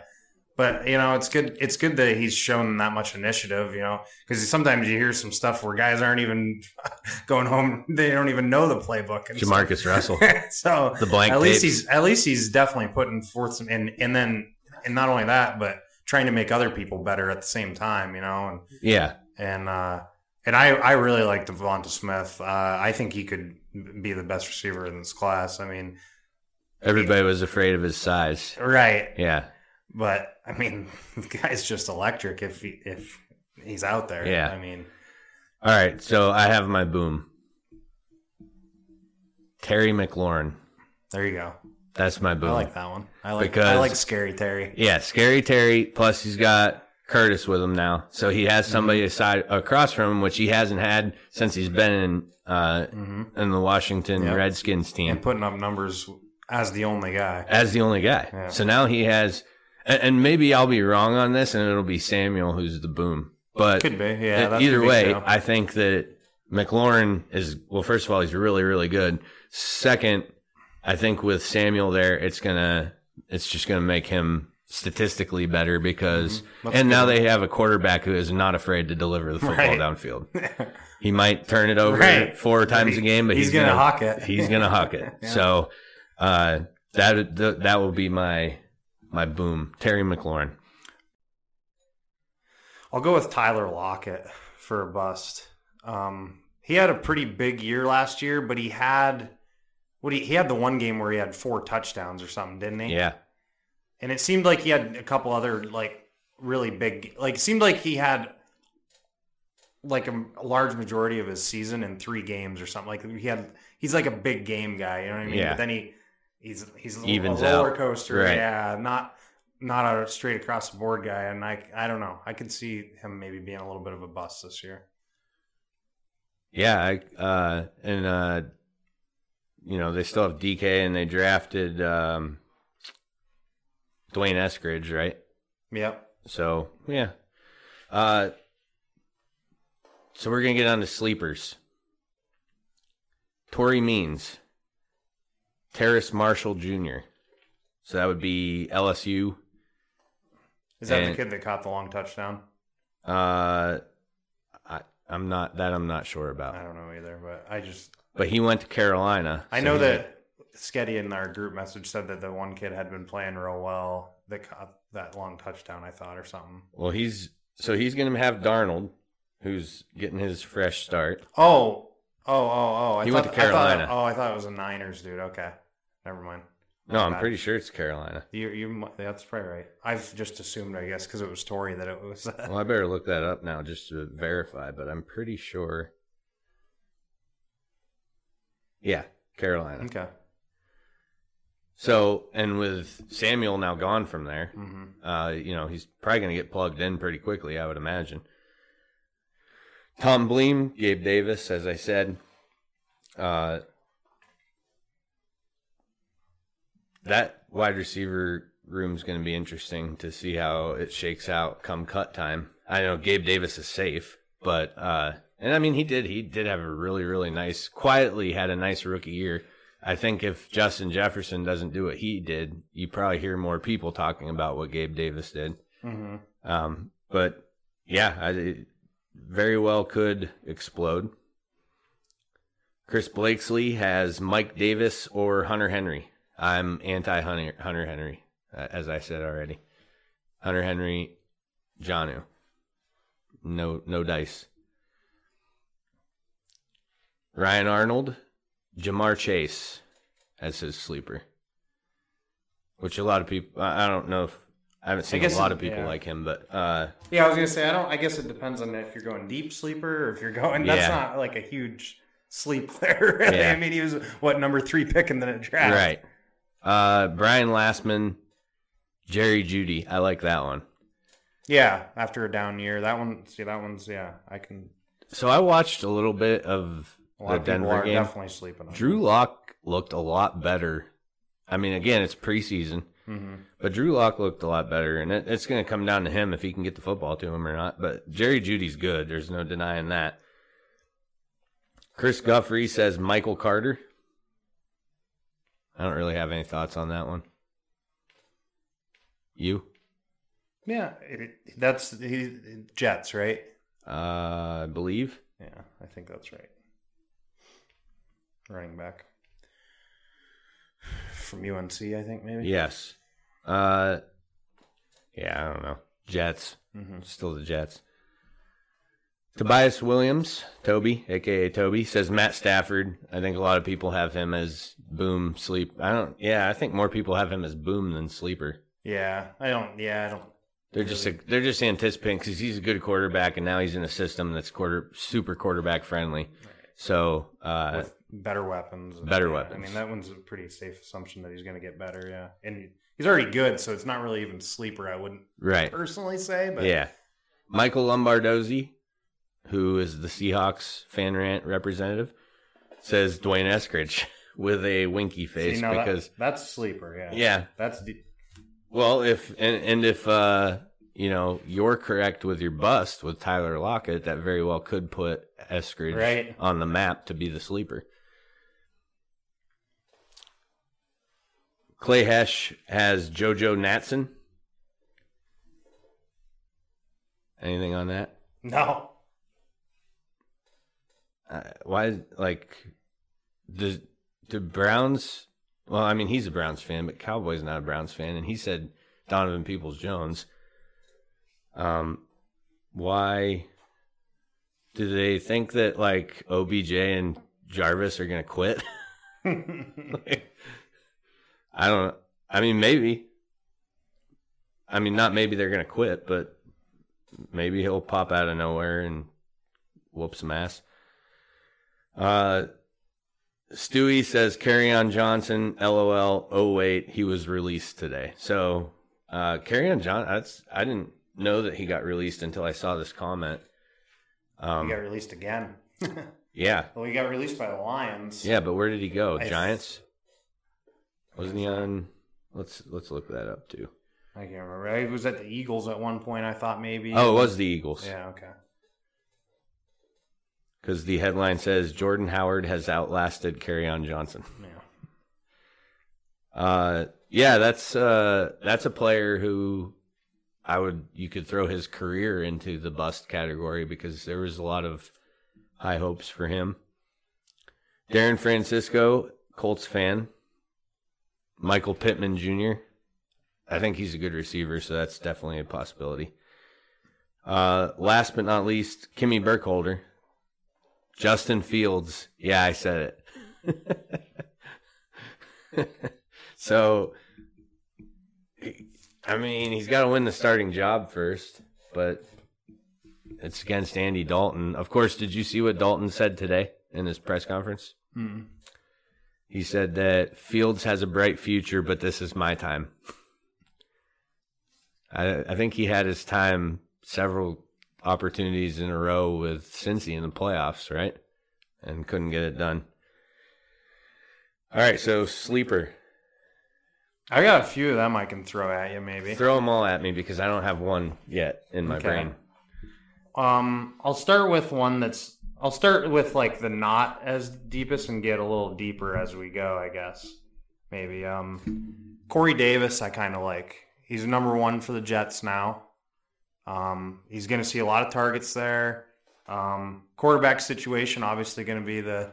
But you know, it's good. It's good that he's shown that much initiative. You know, because sometimes you hear some stuff where guys aren't even going home; they don't even know the playbook. And Jamarcus Russell. so The blank at least tapes. he's at least he's definitely putting forth some, and and then and not only that, but trying to make other people better at the same time. You know, and Yeah. and uh, and I I really like Devonta Smith. Uh, I think he could be the best receiver in this class. I mean, Everybody was afraid of his size. right? Yeah. But I mean, the guy's just electric if he, if he's out there. Yeah. I mean, All right. So I have my boom. Terry McLaurin. there you go. That's my boom. I like that one. I like I like scary Terry. Yeah, scary Terry. Plus, he's got Curtis with him now, so he has somebody aside across from him, which he hasn't had since he's been in uh, in the Washington Yep. Redskins team and putting up numbers as the only guy. as the only guy. Yeah. So now he has, and, and maybe I'll be wrong on this, and it'll be Samuel who's the boom. But Could be, yeah. Either way, too. I think that McLaurin is well. First of all, he's really, really good. Second, I think with Samuel there, it's gonna, it's just gonna make him statistically better because, Mm-hmm. And now they have a quarterback who is not afraid to deliver the football Right. downfield. He might turn it over Right. four times a game, but he's he's, gonna hawk it. He's gonna huck it. Yeah. So uh, that th- that will be my my boom. Terry McLaurin. I'll go with Tyler Lockett for a bust. Um, he had a pretty big year last year, but he had what he, he had the one game where he had four touchdowns or something, didn't he? Yeah, And it seemed like he had a couple other like really big like it seemed like he had like a, a large majority of his season in three games or something. Like he had he's like a big game guy, you know what I mean? Yeah. But then he he's he's a, Evens a roller out. coaster, Right. yeah, not not a straight across the board guy. And I I don't know. I could see him maybe being a little bit of a bust this year. yeah. I, uh, and uh, you know they still have DK, and they drafted um, D'Wayne Eskridge, right? Yep. So yeah. Uh, so we're gonna get on to sleepers. Tory Means, Terrace Marshall Jr. So that would be LSU. Is that And- the kid that caught the long touchdown? Uh, I, I'm not that I'm not sure about. I don't know either, but I just but he went to Carolina. I so know that Sketty in our group message said that the one kid had been playing real well that caught that long touchdown, I thought, or something. Well, he's so he's gonna have Darnold, who's getting his fresh start. Oh, oh, oh, oh. I He thought, went to I thought- Carolina. oh, I thought it was a Niners dude. Okay. Never mind. No, I'm bad. pretty sure it's Carolina. You, you, that's probably right. I've just assumed, I guess, because it was Tory that it was. Well, I better look that up now just to verify, but I'm pretty sure. Yeah, Carolina. okay. So, and with Samuel now gone from there, hmm uh, you know, he's probably going to get plugged in pretty quickly, I would imagine. Tom Bleem, Gabe Davis, as I said. Uh, that wide receiver room is going to be interesting to see how it shakes out come cut time. I know Gabe Davis is safe, but uh, and I mean he did he did have a really really nice quietly had a nice rookie year. I think if Justin Jefferson doesn't do what he did, you probably hear more people talking about what Gabe Davis did. hmm Um, but yeah, I, it very well could explode. Chris Blakesley has Mike Davis or Hunter Henry. I'm anti Hunter Hunter Henry, uh, as I said already. Hunter Henry, Jonnu. No, no dice. Ryan Arnold, Ja'Marr Chase as his sleeper. Which a lot of people, I I don't know if I haven't seen a lot it- of people yeah. like him, but uh, Yeah, I was gonna say I don't. I guess it depends on if you're going deep sleeper or if you're going. That's Yeah. not like a huge sleep player. Really. Yeah. I mean, he was what number three pick in the draft. right. Uh, Brian Lastman, Jerry Jeudy. I like that one. Yeah, after a down year, that one. See, that one's yeah. I can. So I watched a little bit of A lot the of Denver game. definitely sleeping on. Drew Lock looked a lot better. I mean, again, it's preseason, hmm but Drew Lock looked a lot better, and it, it's going to come down to him if he can get the football to him or not. But Jerry Jeudy's good. There's no denying that. Chris Guffrey says Michael Carter. I don't really have any thoughts on that one. You? Yeah, it, that's he, Jets, right? Uh, I believe. Yeah, I think that's right. Running back from UNC, I think maybe. Yes. Uh, yeah, I don't know. Jets. hmm Still the Jets. Tobias Williams, Toby, aka Toby, says Matt Stafford. I think a lot of people have him as boom sleep. I don't. Yeah, I think more people have him as boom than sleeper. Yeah, I don't. Yeah, I don't. They're just they're just anticipating because he's a good quarterback, and now he's in a system that's quarter super quarterback friendly. So uh, with better weapons. better Yeah, I mean, that one's a pretty safe assumption that he's going to get better. Yeah, and he's already good, so it's not really even sleeper. I wouldn't right, personally say, but yeah. Michael Lombardozzi, who is the Seahawks fan rant representative, says D'Wayne Eskridge with a winky See, face no, that- because that's sleeper. Yeah, yeah, that's the, Well, if and, and if uh, you know you're correct with your bust with Tyler Lockett, that very well could put Eskridge Right. on the map to be the sleeper. Clay Hesh has JoJo Natson. Anything on that? no. Uh, why, like, the the Browns? Well, I mean, he's a Browns fan, but Cowboys not a Browns fan, and he said Donovan Peoples Jones. Um, why do they think that like OBJ and Jarvis are gonna quit? I don't. I mean, maybe. I mean, not maybe they're gonna quit, but maybe he'll pop out of nowhere and whoop some ass. Uh, Stewie says Kerryon Johnson. LOL. Oh wait, he was released today. So, uh, carry on John. That's I didn't know that he got released until I saw this comment. he Um, got released again. yeah, well, he got released by the Lions. yeah, but where did he go? I- Giants. Wasn't he on? Let's let's look that up too. I can't remember. He was at the Eagles at one point. I thought maybe. Oh, it was the Eagles. Yeah. Okay. Because the headline says Jordan Howard has outlasted Kerryon Johnson. Yeah. Uh, yeah, that's uh, that's a player who I would you could throw his career into the bust category because there was a lot of high hopes for him. Darren Francisco, Colts fan. Michael Pittman Jr. I think he's a good receiver, so that's definitely a possibility. Uh, last but not least, Kimmy Burkholder. Justin Fields. Yeah, I said it. so, I mean, he's got to win the starting job first, but it's against Andy Dalton. Of course, did you see what Dalton said today in his press conference? Mm. He said that Fields has a bright future, but this is my time. I, I think he had his time several opportunities in a row with Cincy in the playoffs, right? And couldn't get it done. All right, so sleeper. I got a few of them I can throw at you, maybe. Throw them all at me because I don't have one yet in my Okay. brain. Um, I'll start with one that's. I'll start with like the not as deepest and get a little deeper as we go. I guess maybe. Um, Corey Davis, I kind of like. He's number one for the Jets now. Um, he's going to see a lot of targets there. Um, quarterback situation obviously going to be the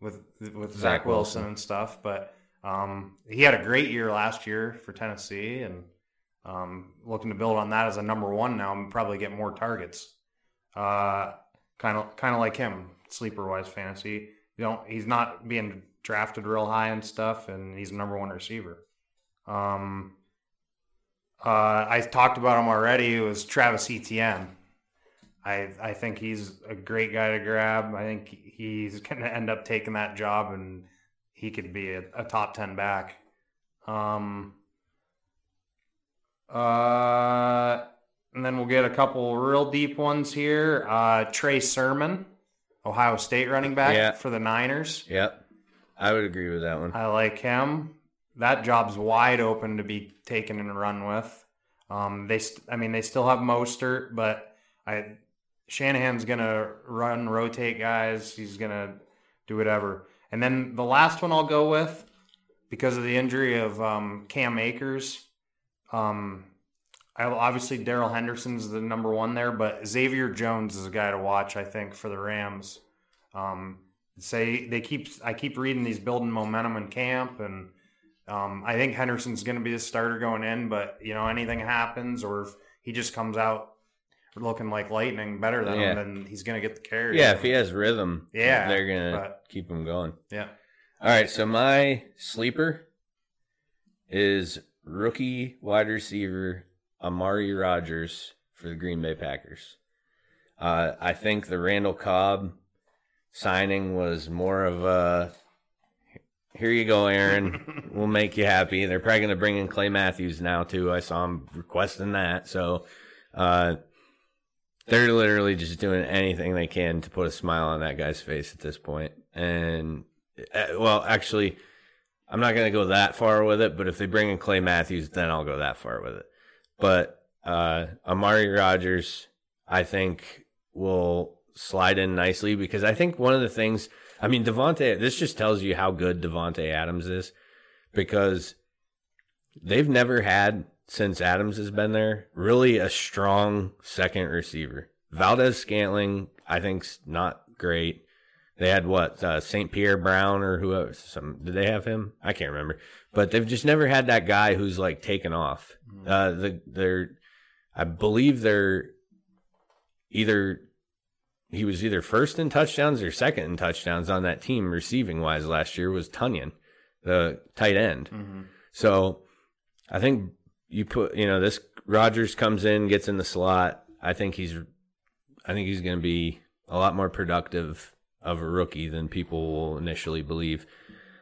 with with Zach, Zach Wilson Wilson. and stuff, but um, he had a great year last year for Tennessee, and um, looking to build on that as a number one now and probably get more targets. Uh, kind of kind of like him, sleeper wise fantasy. You know, he's not being drafted real high and stuff, and he's a number one receiver. Um, uh, I talked about him already. It was Travis Etienne. I I think he's a great guy to grab. I think he's going to end up taking that job, and he could be a, a top ten back. Um, uh, and then we'll get a couple real deep ones here. Uh, Trey Sermon, Ohio State running back Yeah. for the Niners. Yep. I would agree with that one. I like him. That job's wide open to be taken and run with. Um, they, st- I mean, they still have Mostert, but I Shanahan's gonna run, rotate guys. He's gonna do whatever. And then the last one I'll go with, because of the injury of um, Cam Akers. Um, I obviously Darrell Henderson's the number one there, but Xavier Jones is a guy to watch. I think for the Rams. Um, say they keep I keep reading these building momentum in camp and um, I think Henderson's going to be the starter going in, but you know anything happens or if he just comes out looking like lightning better than Yeah. him, then he's going to get the carry. Yeah, if he has rhythm, Yeah, they're gonna keep him going. yeah. All right, so my sleeper is rookie wide receiver Amari Rodgers for the Green Bay Packers. Uh, I think the Randall Cobb signing was more of a here you go, Aaron. we'll make you happy. They're probably going to bring in Clay Matthews now too. I saw him requesting that, so uh, they're literally just doing anything they can to put a smile on that guy's face at this point. And uh, well, actually, I'm not going to go that far with it. But if they bring in Clay Matthews, then I'll go that far with it. But uh, Amari Rodgers, I think, will slide in nicely because I think one of the things, I mean, Davante, this just tells you how good Davante Adams is because they've never had since Adams has been there really a strong second receiver. Valdes-Scantling, I think's not great. They had what uh, St. Pierre Brown or whoever. Some did they have him? I can't remember. But they've just never had that guy who's like taken off. Uh, the they're, I believe they're either he was either first in touchdowns or second in touchdowns on that team receiving wise last year was Tonyan, the tight end. Mm-hmm. So I think you put you know this Rodgers comes in gets in the slot. I think he's I think he's going to be a lot more productive of a rookie than people will initially believe.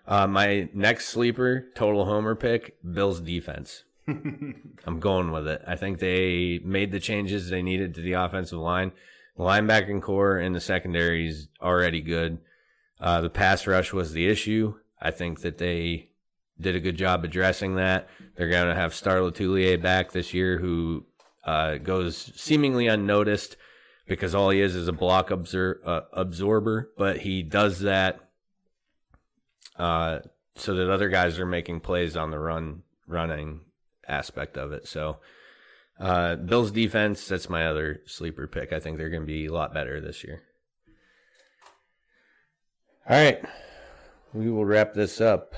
Uh, my next sleeper total homer pick Bills defense. I'm going with it. I think they made the changes they needed to the offensive line. Linebacking core and the secondary is already good. Uh, the pass rush was the issue. I think that they did a good job addressing that. They're going to have Star Lotulelei back this year, who uh, goes seemingly unnoticed because all he is is a block absor- uh, absorber, but he does that uh, so that other guys are making plays on the run running aspect of it. So uh, Bills defense, that's my other sleeper pick. I think they're going to be a lot better this year. All right, we will wrap this up.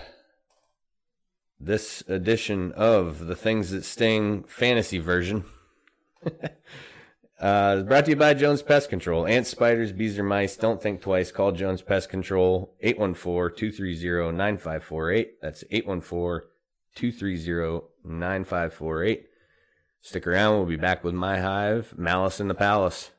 This edition of the Things That Sting fantasy version. Uh, brought to you by Jones Pest Control. Ants, spiders, bees, or mice, don't think twice. Call Jones Pest Control, 814-230-9548. That's 814-230-9548. Stick around. We'll be back with My Hive, Malice in the Palace.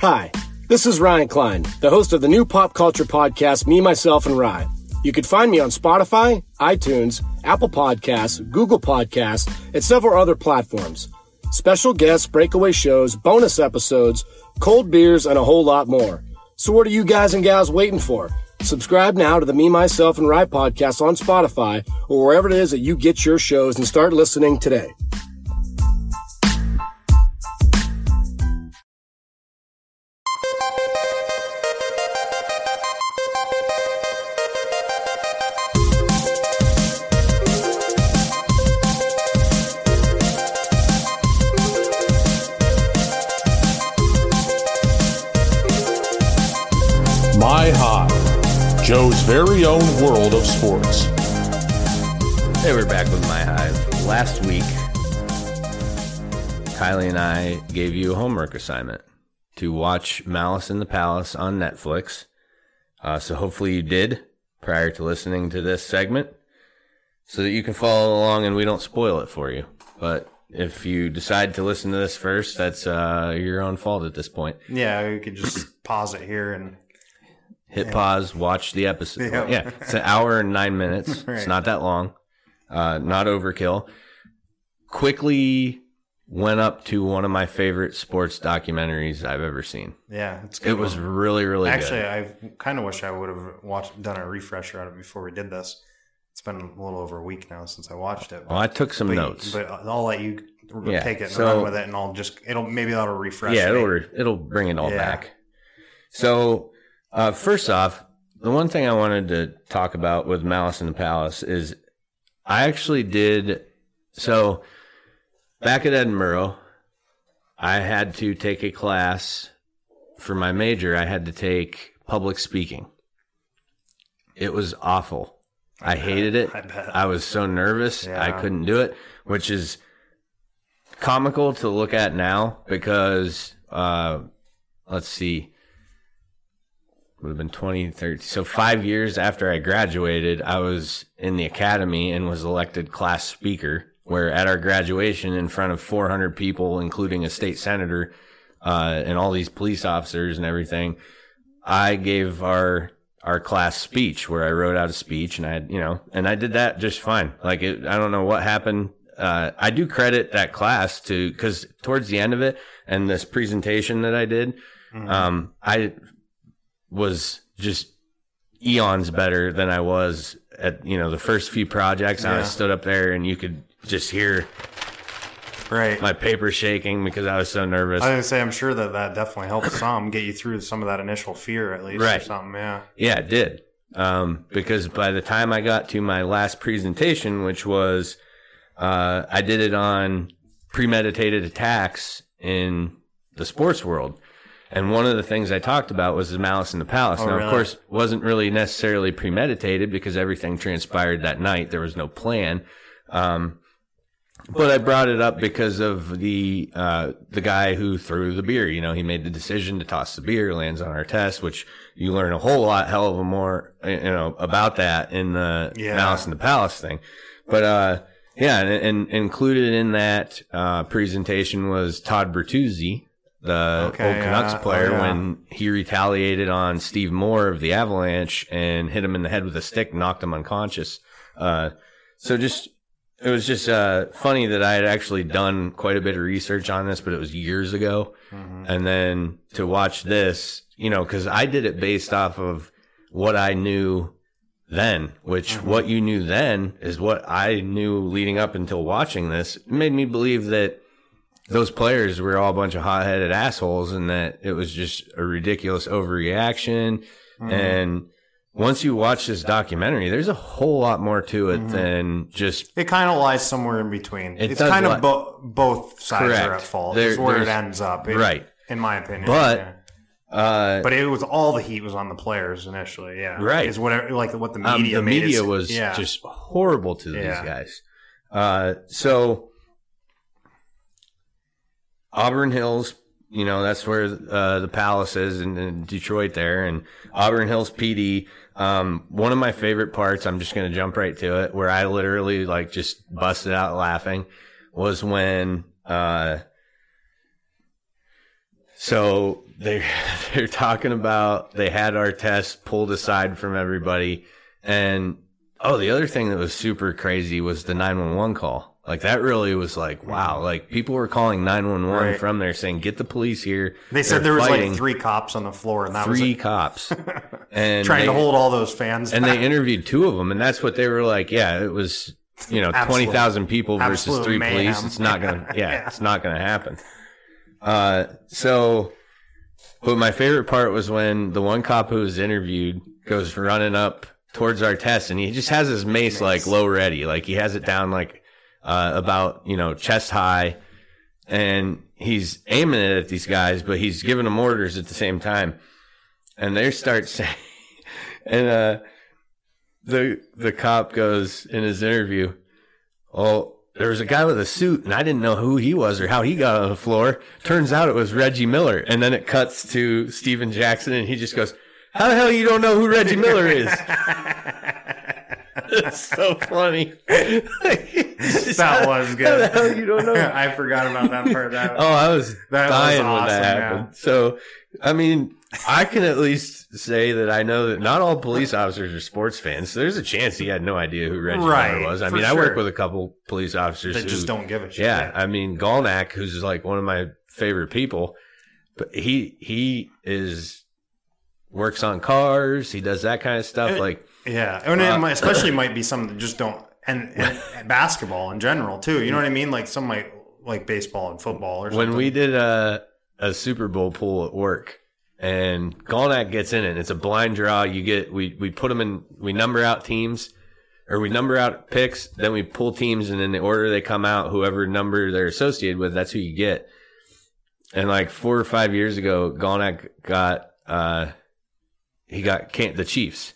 Hi, this is Ryan Klein, the host of the new pop culture podcast, Me, Myself, and Rye. You can find me on Spotify, iTunes, Apple Podcasts, Google Podcasts, and several other platforms. Special guests, breakaway shows, bonus episodes, cold beers, and a whole lot more. So what are you guys and gals waiting for? Subscribe now to the Me, Myself, and Rye podcast on Spotify or wherever it is that you get your shows and start listening today. Kylie and I gave you a homework assignment to watch Malice in the Palace on Netflix. Uh, so hopefully you did prior to listening to this segment so that you can follow along and we don't spoil it for you. But if you decide to listen to this first, that's uh, your own fault at this point. Yeah, you could just pause it here and Hit pause, watch the episode. Yeah. Yeah, it's an hour and nine minutes. It's not that long. Uh, not overkill. Quickly went up to one of my favorite sports documentaries I've ever seen. yeah, it's good It was really, really Actually, good. I kind of wish I would have watched done a refresher on it before we did this. It's been a little over a week now since I watched it. Well, I took some but, notes. but I'll let you Yeah, take it and so- run with it, and I'll just it'll maybe that'll refresh. yeah, it'll re- it'll bring it all Yeah. back. So, uh, first off, the one thing I wanted to talk about with Malice in the Palace is I actually did so back at Edinboro. I had to take a class for my major. I had to take public speaking. It was awful. I hated it. I bet. I was so nervous. I couldn't do it, which is comical to look at now because uh, let's see, would have been 2013. So five years after I graduated, I was in the academy and was elected class speaker. Where at our graduation, in front of 400 people, including a state senator uh, and all these police officers and everything, I gave our our class speech where I wrote out a speech and I had, you know, and I did that just fine. Like it, I don't know what happened. Uh, I do credit that class to, cause towards the end of it and this presentation that I did, um, I was just eons better than I was at, you know, the first few projects. I stood up there and you could just hear right. my paper shaking because I was so nervous. I was gonna say I'm sure that that definitely helped some get you through some of that initial fear at least or Right. something. Yeah. Yeah, it did. Um, because by the time I got to my last presentation, which was, uh, I did it on premeditated attacks in the sports world. And one of the things I talked about was the malice in the palace. Oh, now, really? of course, wasn't really necessarily premeditated because everything transpired that night. There was no plan. Um, but I brought it up because of the uh, the guy who threw the beer. You know, he made the decision to toss the beer, lands on Artest, which you learn a whole lot, hell of a more, you know, about that in the Yeah. Malice in the Palace thing. But uh, yeah, and, and included in that uh, presentation was Todd Bertuzzi, the Okay, old Canucks. Oh, player, yeah. when he retaliated on Steve Moore of the Avalanche and hit him in the head with a stick, knocked him unconscious. Uh, so just it was just uh, funny that I had actually done quite a bit of research on this, but it was years ago. Mm-hmm. And then to watch this, you know, because I did it based off of what I knew then, which mm-hmm. what you knew then is what I knew leading up until watching this. It made me believe that those players were all a bunch of hot headed assholes and that it was just a ridiculous overreaction. Mm-hmm. And once you watch this documentary, there's a whole lot more to it than just It kind of lies somewhere in between. It it's kind li- of bo- both sides are at fault. There- is where it ends up. It- right. In my opinion. But- yeah. uh, but it was all the heat was on the players initially. Yeah. Right. Is whatever like what the um, media the made it media was yeah. just horrible to these Yeah. guys. Uh, so Auburn Hills, you know, that's where uh, the palace is in, in Detroit there, and Auburn Hills PD. Um, one of my favorite parts, I'm just going to jump right to it, where I literally like just busted out laughing, was when. Uh, so they they're talking about they had Artest pulled aside from everybody, and oh, the other thing that was super crazy was the 911 call. Like that really was like wow. Like people were calling 911 Right. from there saying get the police here. They said They're there was fighting. like three cops on the floor, and that three was cops, and trying to they- hold all those fans. and they interviewed two of them, and that's what they were like. Yeah, it was you know Absolute- twenty thousand people versus absolute three mayhem. police. It's not gonna. Yeah, Yeah. it's not gonna happen. Uh, so, but my favorite part was when the one cop who was interviewed goes running up towards Artest, and he just has his mace like low ready, like he has it down like uh, about you know chest high, and he's aiming it at these guys, but he's giving them orders at the same time. and they start saying, and uh, the the cop goes in his interview, "Oh, there was a guy with a suit, and I didn't know who he was or how he got on the floor. Turns out it was Reggie Miller." And then it cuts to Stephen Jackson, and he just goes, "How the hell you don't know who Reggie Miller is?" it's so funny. That was How the good. hell you don't know? I forgot about that part. That Oh, I was That was dying when awesome, that happened. yeah. So, I mean, I can at least say that I know that not all police officers are sports fans. So there's a chance he had no idea who Reggie Right, Miller was. I for mean, I work with a couple police officers that who just don't give a shit. Yeah, I mean, Galnak, who's like one of my favorite people, but he he is works on cars. He does that kind of stuff. It- like, Yeah, and Uh, might, especially might be some that just don't, and, and basketball in general too. You know what I mean? Like some might like baseball and football or something. when we did a a Super Bowl pool at work, and Galnak gets in it. It's a blind draw. You get we we put them in. We number out teams, or we number out picks. Then we pull teams, and in the order they come out, whoever number they're associated with, that's who you get. And like four or five years ago, Galnak got uh he got can't the Chiefs.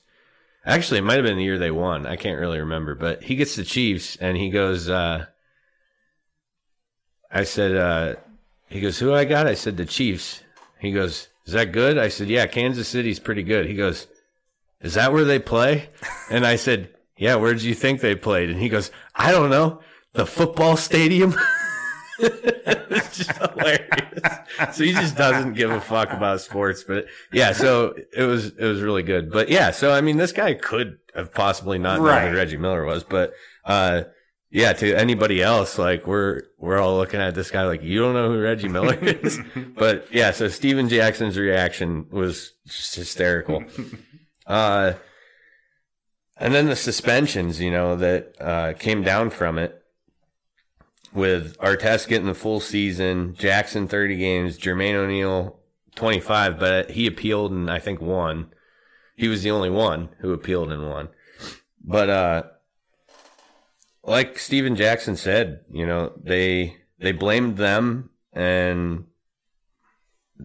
Actually, it might have been the year they won. I can't really remember, but he gets the Chiefs, and he goes. uh I said, uh, he goes, who I got? I said, the Chiefs. He goes, is that good? I said, yeah, Kansas City's pretty good. He goes, is that where they play? And I said, yeah, where do you think they played? And he goes, I don't know. The football stadium. it's just hilarious. So he just doesn't give a fuck about sports, but yeah, so it was, it was really good. But yeah, so I mean, this guy could have possibly not known Right. who Reggie Miller was, but, uh, yeah, to anybody else, like we're we're all looking at this guy like you don't know who Reggie Miller is. but yeah, so Stephen Jackson's reaction was just hysterical. uh, and then the suspensions, you know, that uh, came down from it, with Artest getting the full season, Jackson thirty games, Jermaine O'Neal twenty five, but he appealed and I think won. He was the only one who appealed and won. But uh like Stephen Jackson said, you know, they they blamed them and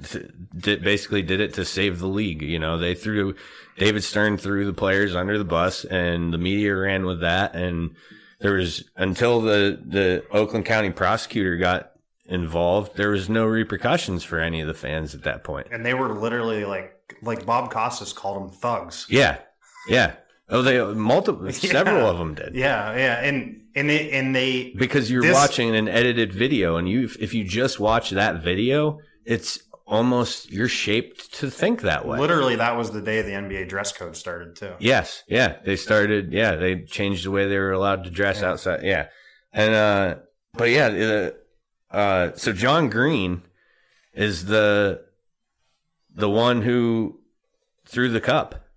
th- basically did it to save the league. You know, they threw David Stern threw the players under the bus, and the media ran with that. And there was until the the Oakland County prosecutor got involved, there was no repercussions for any of the fans at that point. and they were literally like like Bob Costas called them thugs. Yeah, yeah. Oh, they multiple several of them did. Yeah, yeah, and and they and they because you're This- watching an edited video and you if you just watch that video it's almost you're shaped to think that way literally that was the day the NBA dress code started too. yes yeah they started yeah they changed the way they were allowed to dress outside yeah and uh but yeah uh so john green is the the one who threw the cup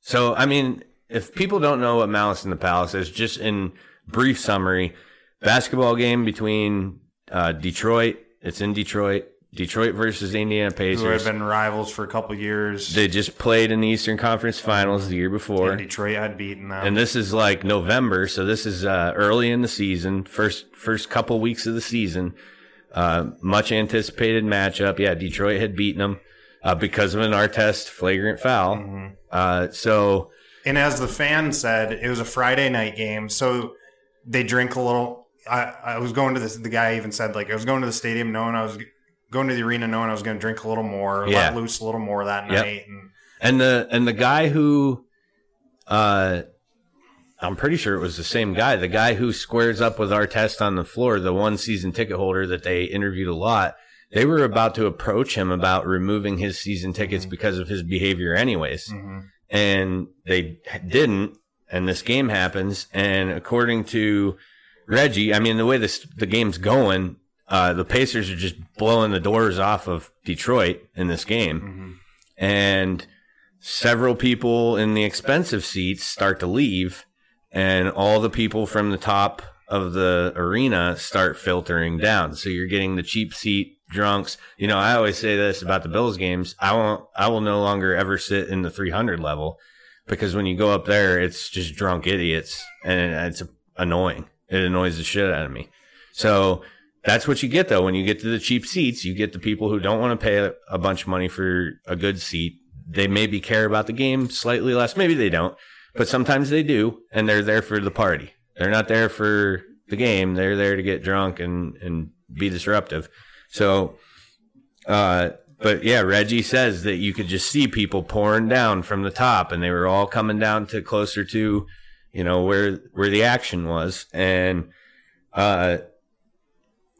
so i mean if people don't know what malice in the palace is just in brief summary basketball game between uh, Detroit. It's in Detroit. Detroit versus Indiana Pacers, Who had Pacers. been rivals for a couple years. They just played in the Eastern Conference Finals the year before. and Detroit had beaten them. And this is like November, so this is uh, early in the season, first first couple weeks of the season. Uh, much anticipated matchup. Yeah, Detroit had beaten them uh, because of an Artest flagrant foul. Mm-hmm. Uh, so And as the fan said, it was a Friday night game, so they drink a little. I, I was going to this. The guy even said like I was going to the stadium knowing I was going to the arena knowing I was going to drink a little more, Yeah. let loose a little more that Yep. night. And And the and the guy who, uh, I'm pretty sure it was the same guy. The guy who squares up with Artest on the floor, the one season ticket holder that they interviewed a lot. They were about to approach him about removing his season tickets because of his behavior, anyways, and they didn't. And this game happens, and according to Reggie, I mean the way this the game's going, uh, the Pacers are just blowing the doors off of Detroit in this game. And several people in the expensive seats start to leave and all the people from the top of the arena start filtering down. So you're getting the cheap seat drunks. You know i always say this about the bills games. I won't i will no longer ever sit in the 300 level because when you go up there it's just drunk idiots and it's annoying. It annoys the shit out of me. So that's what you get though. When you get to the cheap seats, you get the people who don't want to pay a, bunch of money for a good seat. they maybe care about the game slightly less. Maybe they don't, but sometimes they do, and they're there for the party. They're not there for the game. They're there to get drunk and and be disruptive. So, uh, but yeah, Reggie says that you could just see people pouring down from the top, and they were all coming down to closer to, you know, where where the action was, and uh,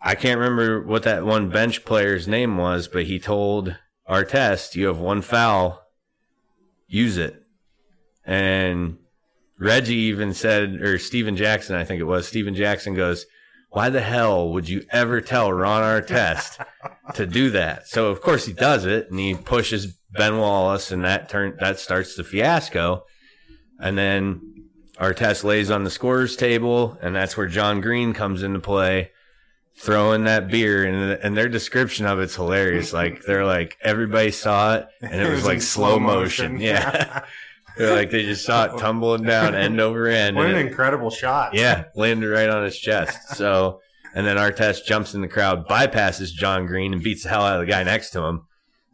I can't remember what that one bench player's name was, but he told Artest, "You have one foul, use it," and Reggie even said, or Stephen Jackson, I think it was, Stephen Jackson goes, why the hell would you ever tell Ron Artest to do that? So of course he does it and he pushes Ben Wallace and that turn that starts the fiasco. And then Artest lays on the scorer's table and that's where John Green comes into play, throwing that beer and and their description of it's hilarious. Like they're like everybody saw it and it, was, was like slow motion. motion. Yeah. they're like they just saw it tumbling down end over end. What an it- incredible shot. yeah, landed right on his chest. So, and then Artest jumps in the crowd, bypasses John Green, and beats the hell out of the guy next to him.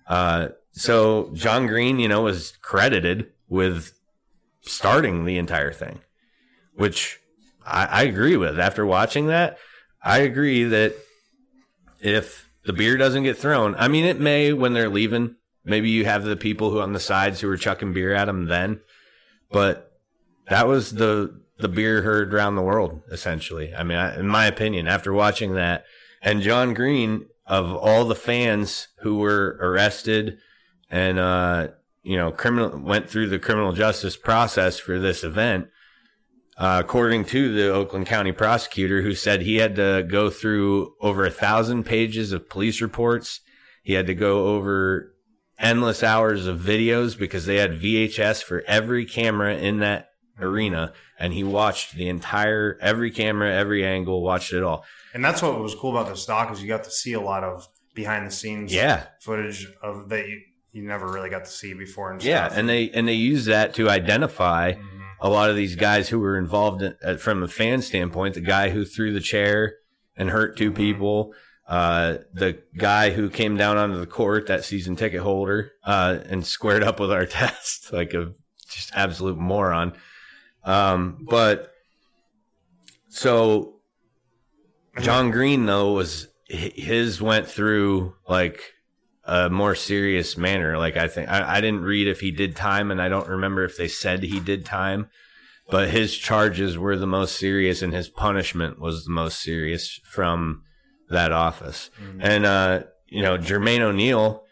Uh, so John Green, you know, was credited with starting the entire thing, which I, I agree with. After watching that, I agree that if the beer doesn't get thrown, I mean, it may when they're leaving. Maybe you have the people who on the sides who are chucking beer at them then, but that was the the beer heard around the world essentially. I mean, I, in my opinion, after watching that, and John Green of all the fans who were arrested and uh, you know criminal went through the criminal justice process for this event. Uh, according to the Oakland County prosecutor, who said he had to go through over a thousand pages of police reports, he had to go over endless hours of videos because they had VHS for every camera in that arena and he watched the entire every camera every angle watched it all And that's what was cool about this doc is you got to see a lot of behind the scenes yeah footage of that you, you never really got to see before and yeah stuff. and they and they use that to identify Mhm. A lot of these guys who were involved in, uh, from a fan standpoint the guy who threw the chair and hurt 2 people uh, the guy who came down onto the court that season ticket holder uh, and squared up with Artest like a just absolute moron. Um, but so John Green though was his went through like a more serious manner. Like I think I, I didn't read if he did time, and I don't remember if they said he did time. But his charges were the most serious, and his punishment was the most serious from that office. And uh, you know, Jermaine O'Neal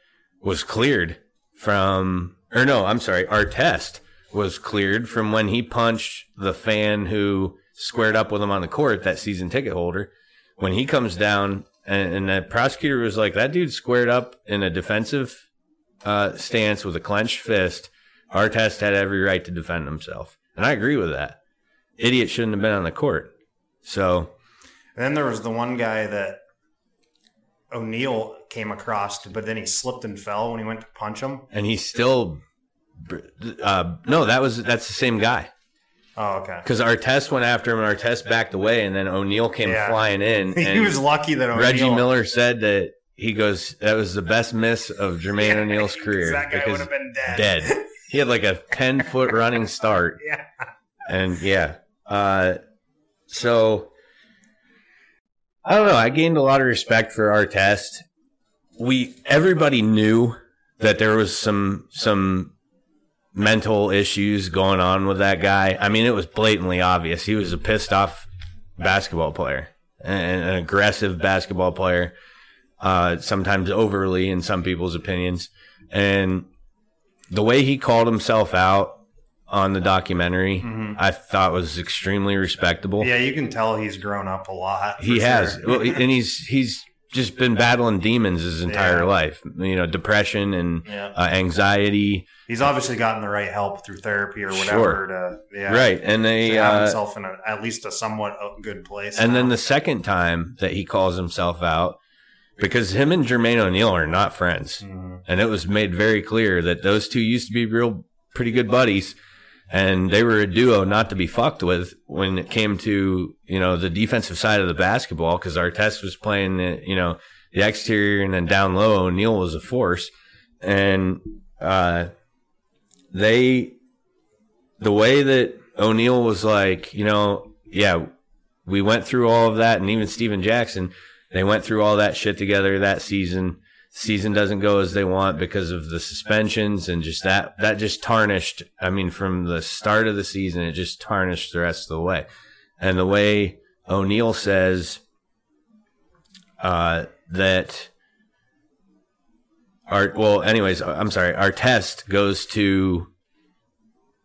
was cleared from, or no, I'm sorry, Artest was cleared from when he punched the fan who squared up with him on the court, that season ticket holder. When he comes down, and, and the prosecutor was like, that dude squared up in a defensive uh, stance with a clenched fist. Artest had every right to defend himself. And I agree with that. Idiot shouldn't have been on the court. So, And then there was the one guy that O'Neal came across, but then he slipped and fell when he went to punch him. and he still, uh, no, that was, that's the same guy. Oh, okay. Because Artest went after him, and Artest backed away, and then O'Neal came Yeah. flying in. he was lucky that O'Neal, Reggie Miller said that he goes, that was the best miss of Jermaine O'Neal's career. That guy would have been dead. dead. He had like a 10 foot running start. Yeah. And yeah. Uh, so I don't know. I gained a lot of respect for Artest. We, everybody knew that there was some, some mental issues going on with that guy. I mean, it was blatantly obvious. He was a pissed off basketball player, an, an aggressive basketball player, uh, sometimes overly in some people's opinions. And the way he called himself out on the documentary, I thought was extremely respectable. Mm-hmm. Yeah, you can tell he's grown up a lot. He for has, well, and he's he's just been battling demons his entire Yeah. life. You know, depression and Yeah. uh, anxiety. He's obviously gotten the right help through therapy or whatever Sure. to yeah, Right, and to they have uh, himself in a, at least a somewhat uh, good place. And now. then the second time that he calls himself out, because him and Jermaine O'Neal are not friends. Mhm. And it was made very clear that those two used to be real pretty good buddies. And they were a duo not to be fucked with when it came to, you know, the defensive side of the basketball, because Artest was playing, the, you know, the exterior and then down low, O'Neal was a force. And, uh, they, the way that O'Neal was like, you know, yeah, we went through all of that, and even Stephen Jackson, they went through all that shit together that season. Season doesn't go as they want because of the suspensions and just that that just tarnished. I mean, from the start of the season, it just tarnished the rest of the way. And the way O'Neal says uh, that our well, anyways, I'm sorry. Artest goes to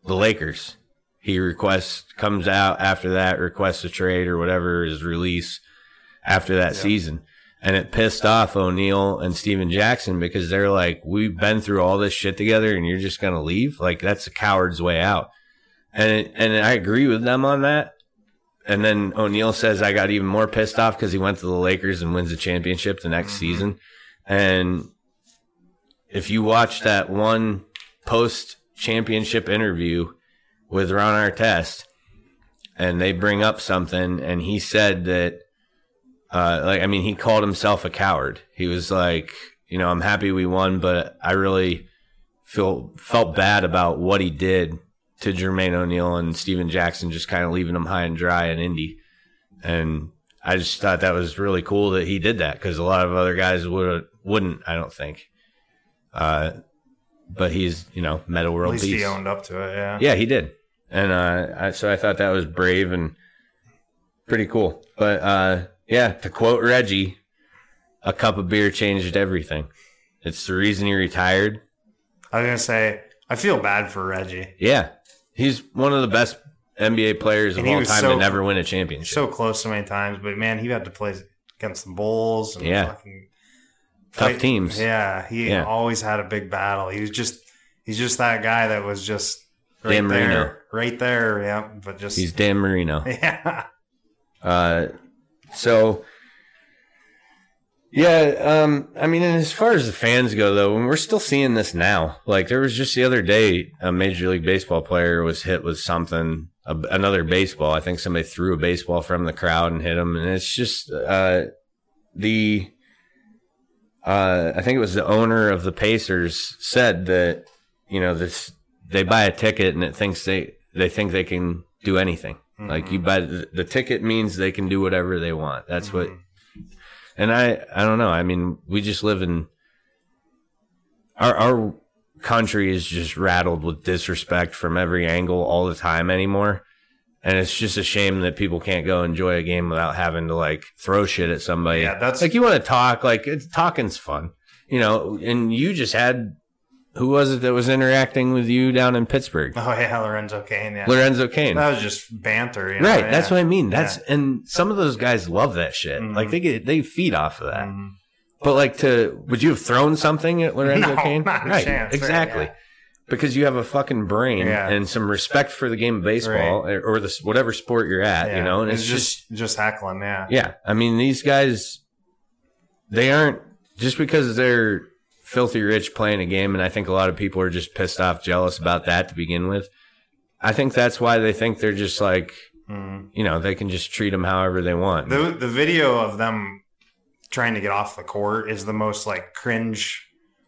the Lakers. He requests comes out after that, requests a trade or whatever his release after that season. And it pissed off O'Neal and Stephen Jackson because they're like, we've been through all this shit together and you're just going to leave? Like, that's a coward's way out. And, it, and I agree with them on that. And then O'Neal says, I got even more pissed off because he went to the Lakers and wins the championship the next mm-hmm. season. And if you watch that one post championship interview with Ron Artest, and they bring up something, and he said that, uh, like, I mean, he called himself a coward. He was like, you know, I'm happy we won, but I really feel felt bad about what he did to Jermaine O'Neal and Stephen Jackson, just kind of leaving them high and dry in Indy. And I just thought that was really cool that he did that because a lot of other guys would wouldn't. I don't think. Uh, but he's you know Metta At world least peace. he owned up to it. Yeah. Yeah, he did. And uh, I, so I thought that was brave and pretty cool. But uh, yeah, to quote Reggie, a cup of beer changed everything. It's the reason he retired. I was gonna say I feel bad for Reggie. Yeah, he's one of the best NBA players of And all time so- to never win a championship. So close so many times, but man, he had to play against the Bulls and Yeah. fucking Tough fight- teams. Yeah, he Yeah. always had a big battle. He was just he's just that guy that was just right Dan there, Marino. right there. Yeah, but just He's Dan Marino. yeah. Uh, so yeah, um, I mean, and as far as the fans go, though, we're still seeing this now. Like there was just the other day, a Major League Baseball player was hit with something, a, another baseball. I think somebody threw a baseball from the crowd and hit him, and it's just uh, the. Uh, I think it was the owner of the Pacers said that you know this they buy a ticket and it thinks they they think they can do anything. Like you mm-hmm. buy the, the ticket means they can do whatever they want. That's what. Mm-hmm. And I I don't know. I mean, we just live in our our country is just rattled with disrespect from every angle all the time anymore. And it's just a shame that people can't go enjoy a game without having to like throw shit at somebody. Yeah, that's- like you want to talk, like it's talking's fun, you know. And you just had who was it that was interacting with you down in Pittsburgh? Oh yeah, Lorenzo Cain. Yeah, Lorenzo Cain. that was just banter. You know? Right, yeah. that's what I mean. That's Yeah. and some of those guys love that shit. Mhm. Like they get they feed off of that. Mhm. But like to would you have thrown something at Lorenzo No, Cain? right, chance, right, exactly. yeah. Because you have a fucking brain and some respect for the game of baseball or, or the whatever sport you're at, you know. And it's, just, just just heckling. Yeah, yeah. I mean, these guys, they aren't just because they're filthy rich playing a game, and I think a lot of people are just pissed off, jealous about that to begin with. I think that's why they think they're just like, Mhm. you know, they can just treat them however they want. The the video of them trying to get off the court is the most like cringe,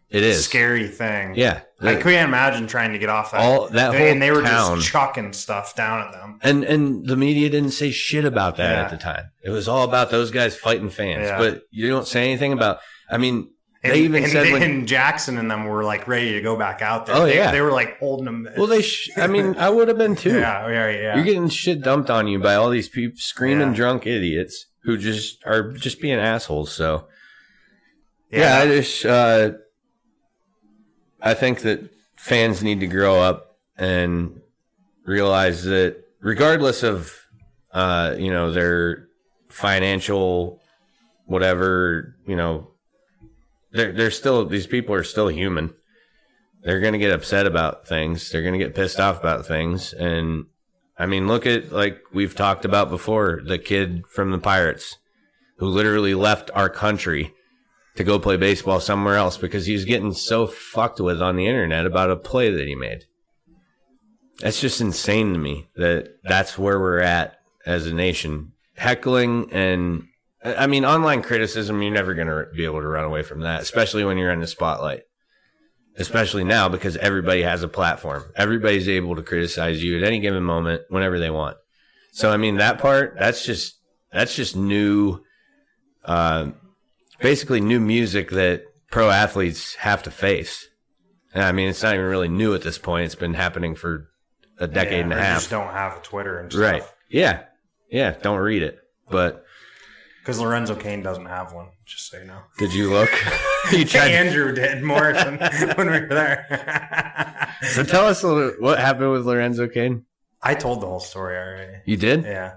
it is scary thing. yeah. I can't imagine trying to get off that. All- that and whole they were town. just chucking stuff down at them. And and the media didn't say shit about that Yeah. at the time. It was all about those guys fighting fans. Yeah. But you don't say anything about. I mean, And, they even and, said when. and Jackson and them were like ready to go back out there. Oh, they, yeah. they were like holding them. well, they. Sh- I mean, I would have been too. yeah, yeah, yeah. You're getting shit dumped on you by all these people, screaming Yeah. drunk idiots who just are just being assholes. So yeah, yeah, I just. Uh, I think that fans need to grow up and realize that regardless of uh, you know their financial whatever you know they're, they're still these people are still human. They're going to get upset about things. They're going to get pissed off about things. And i mean look at like we've talked about before the kid from the pirates who literally left our country to go play baseball somewhere else because he was getting so fucked with on the internet about a play that he made. That's just insane to me that that's where we're at as a nation. Heckling and I mean, online criticism, you're never going to be able to run away from that, especially when you're in the spotlight. especially now because everybody has a platform. Everybody's able to criticize you at any given moment whenever they want. So I mean that part that's just that's just new uh basically new music that pro athletes have to face. And I mean it's not even really new at this point. It's been happening for a decade Yeah, and a half. Just don't have a Twitter and stuff. Right. Yeah. Yeah, don't read it. But Because Lorenzo Cain doesn't have one. Just so you know. did you look? you tried Andrew did Morrison when we were there. So tell us a little, what happened with Lorenzo Cain. I told the whole story already. You did? Yeah.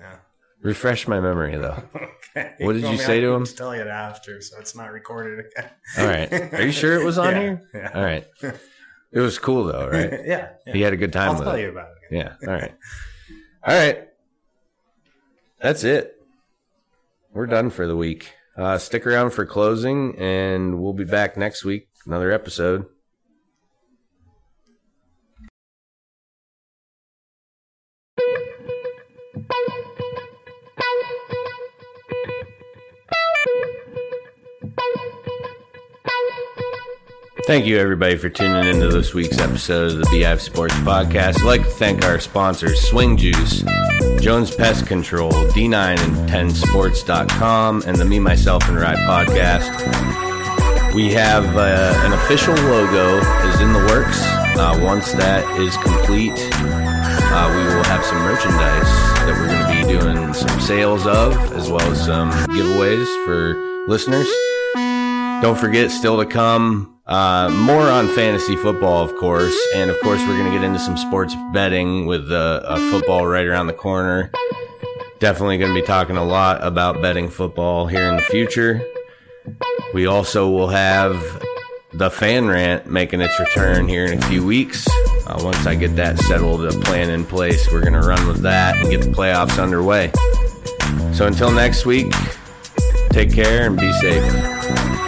Yeah. Refresh my memory though. Okay. What did Well, you I say mean, to I him? Tell you it after, so it's not recorded again. All right. Are you sure it was on Yeah, here? yeah. All right. It was cool though, right? yeah. yeah. He had a good time I'll with tell it. you about it. Again. Yeah. All right. All right. That's it. We're done for the week. Uh, stick around for closing, and we'll be back next week. Another episode. Thank you, everybody, for tuning into this week's episode of the Beehive Sports Podcast. I'd like to thank our sponsors, Swing Juice, Jones Pest Control, D9 and 10sports.com, and the Me, Myself, and Ride podcast. We have uh, an official logo is in the works. Uh, once that is complete, uh, we will have some merchandise that we're going to be doing some sales of, as well as some giveaways for listeners. Don't forget, still to come, uh, more on fantasy football, of course. And of course, we're going to get into some sports betting with uh, uh, football right around the corner. Definitely going to be talking a lot about betting football here in the future. We also will have the fan rant making its return here in a few weeks. Uh, once I get that settled, a plan in place, we're going to run with that and get the playoffs underway. So until next week, take care and be safe.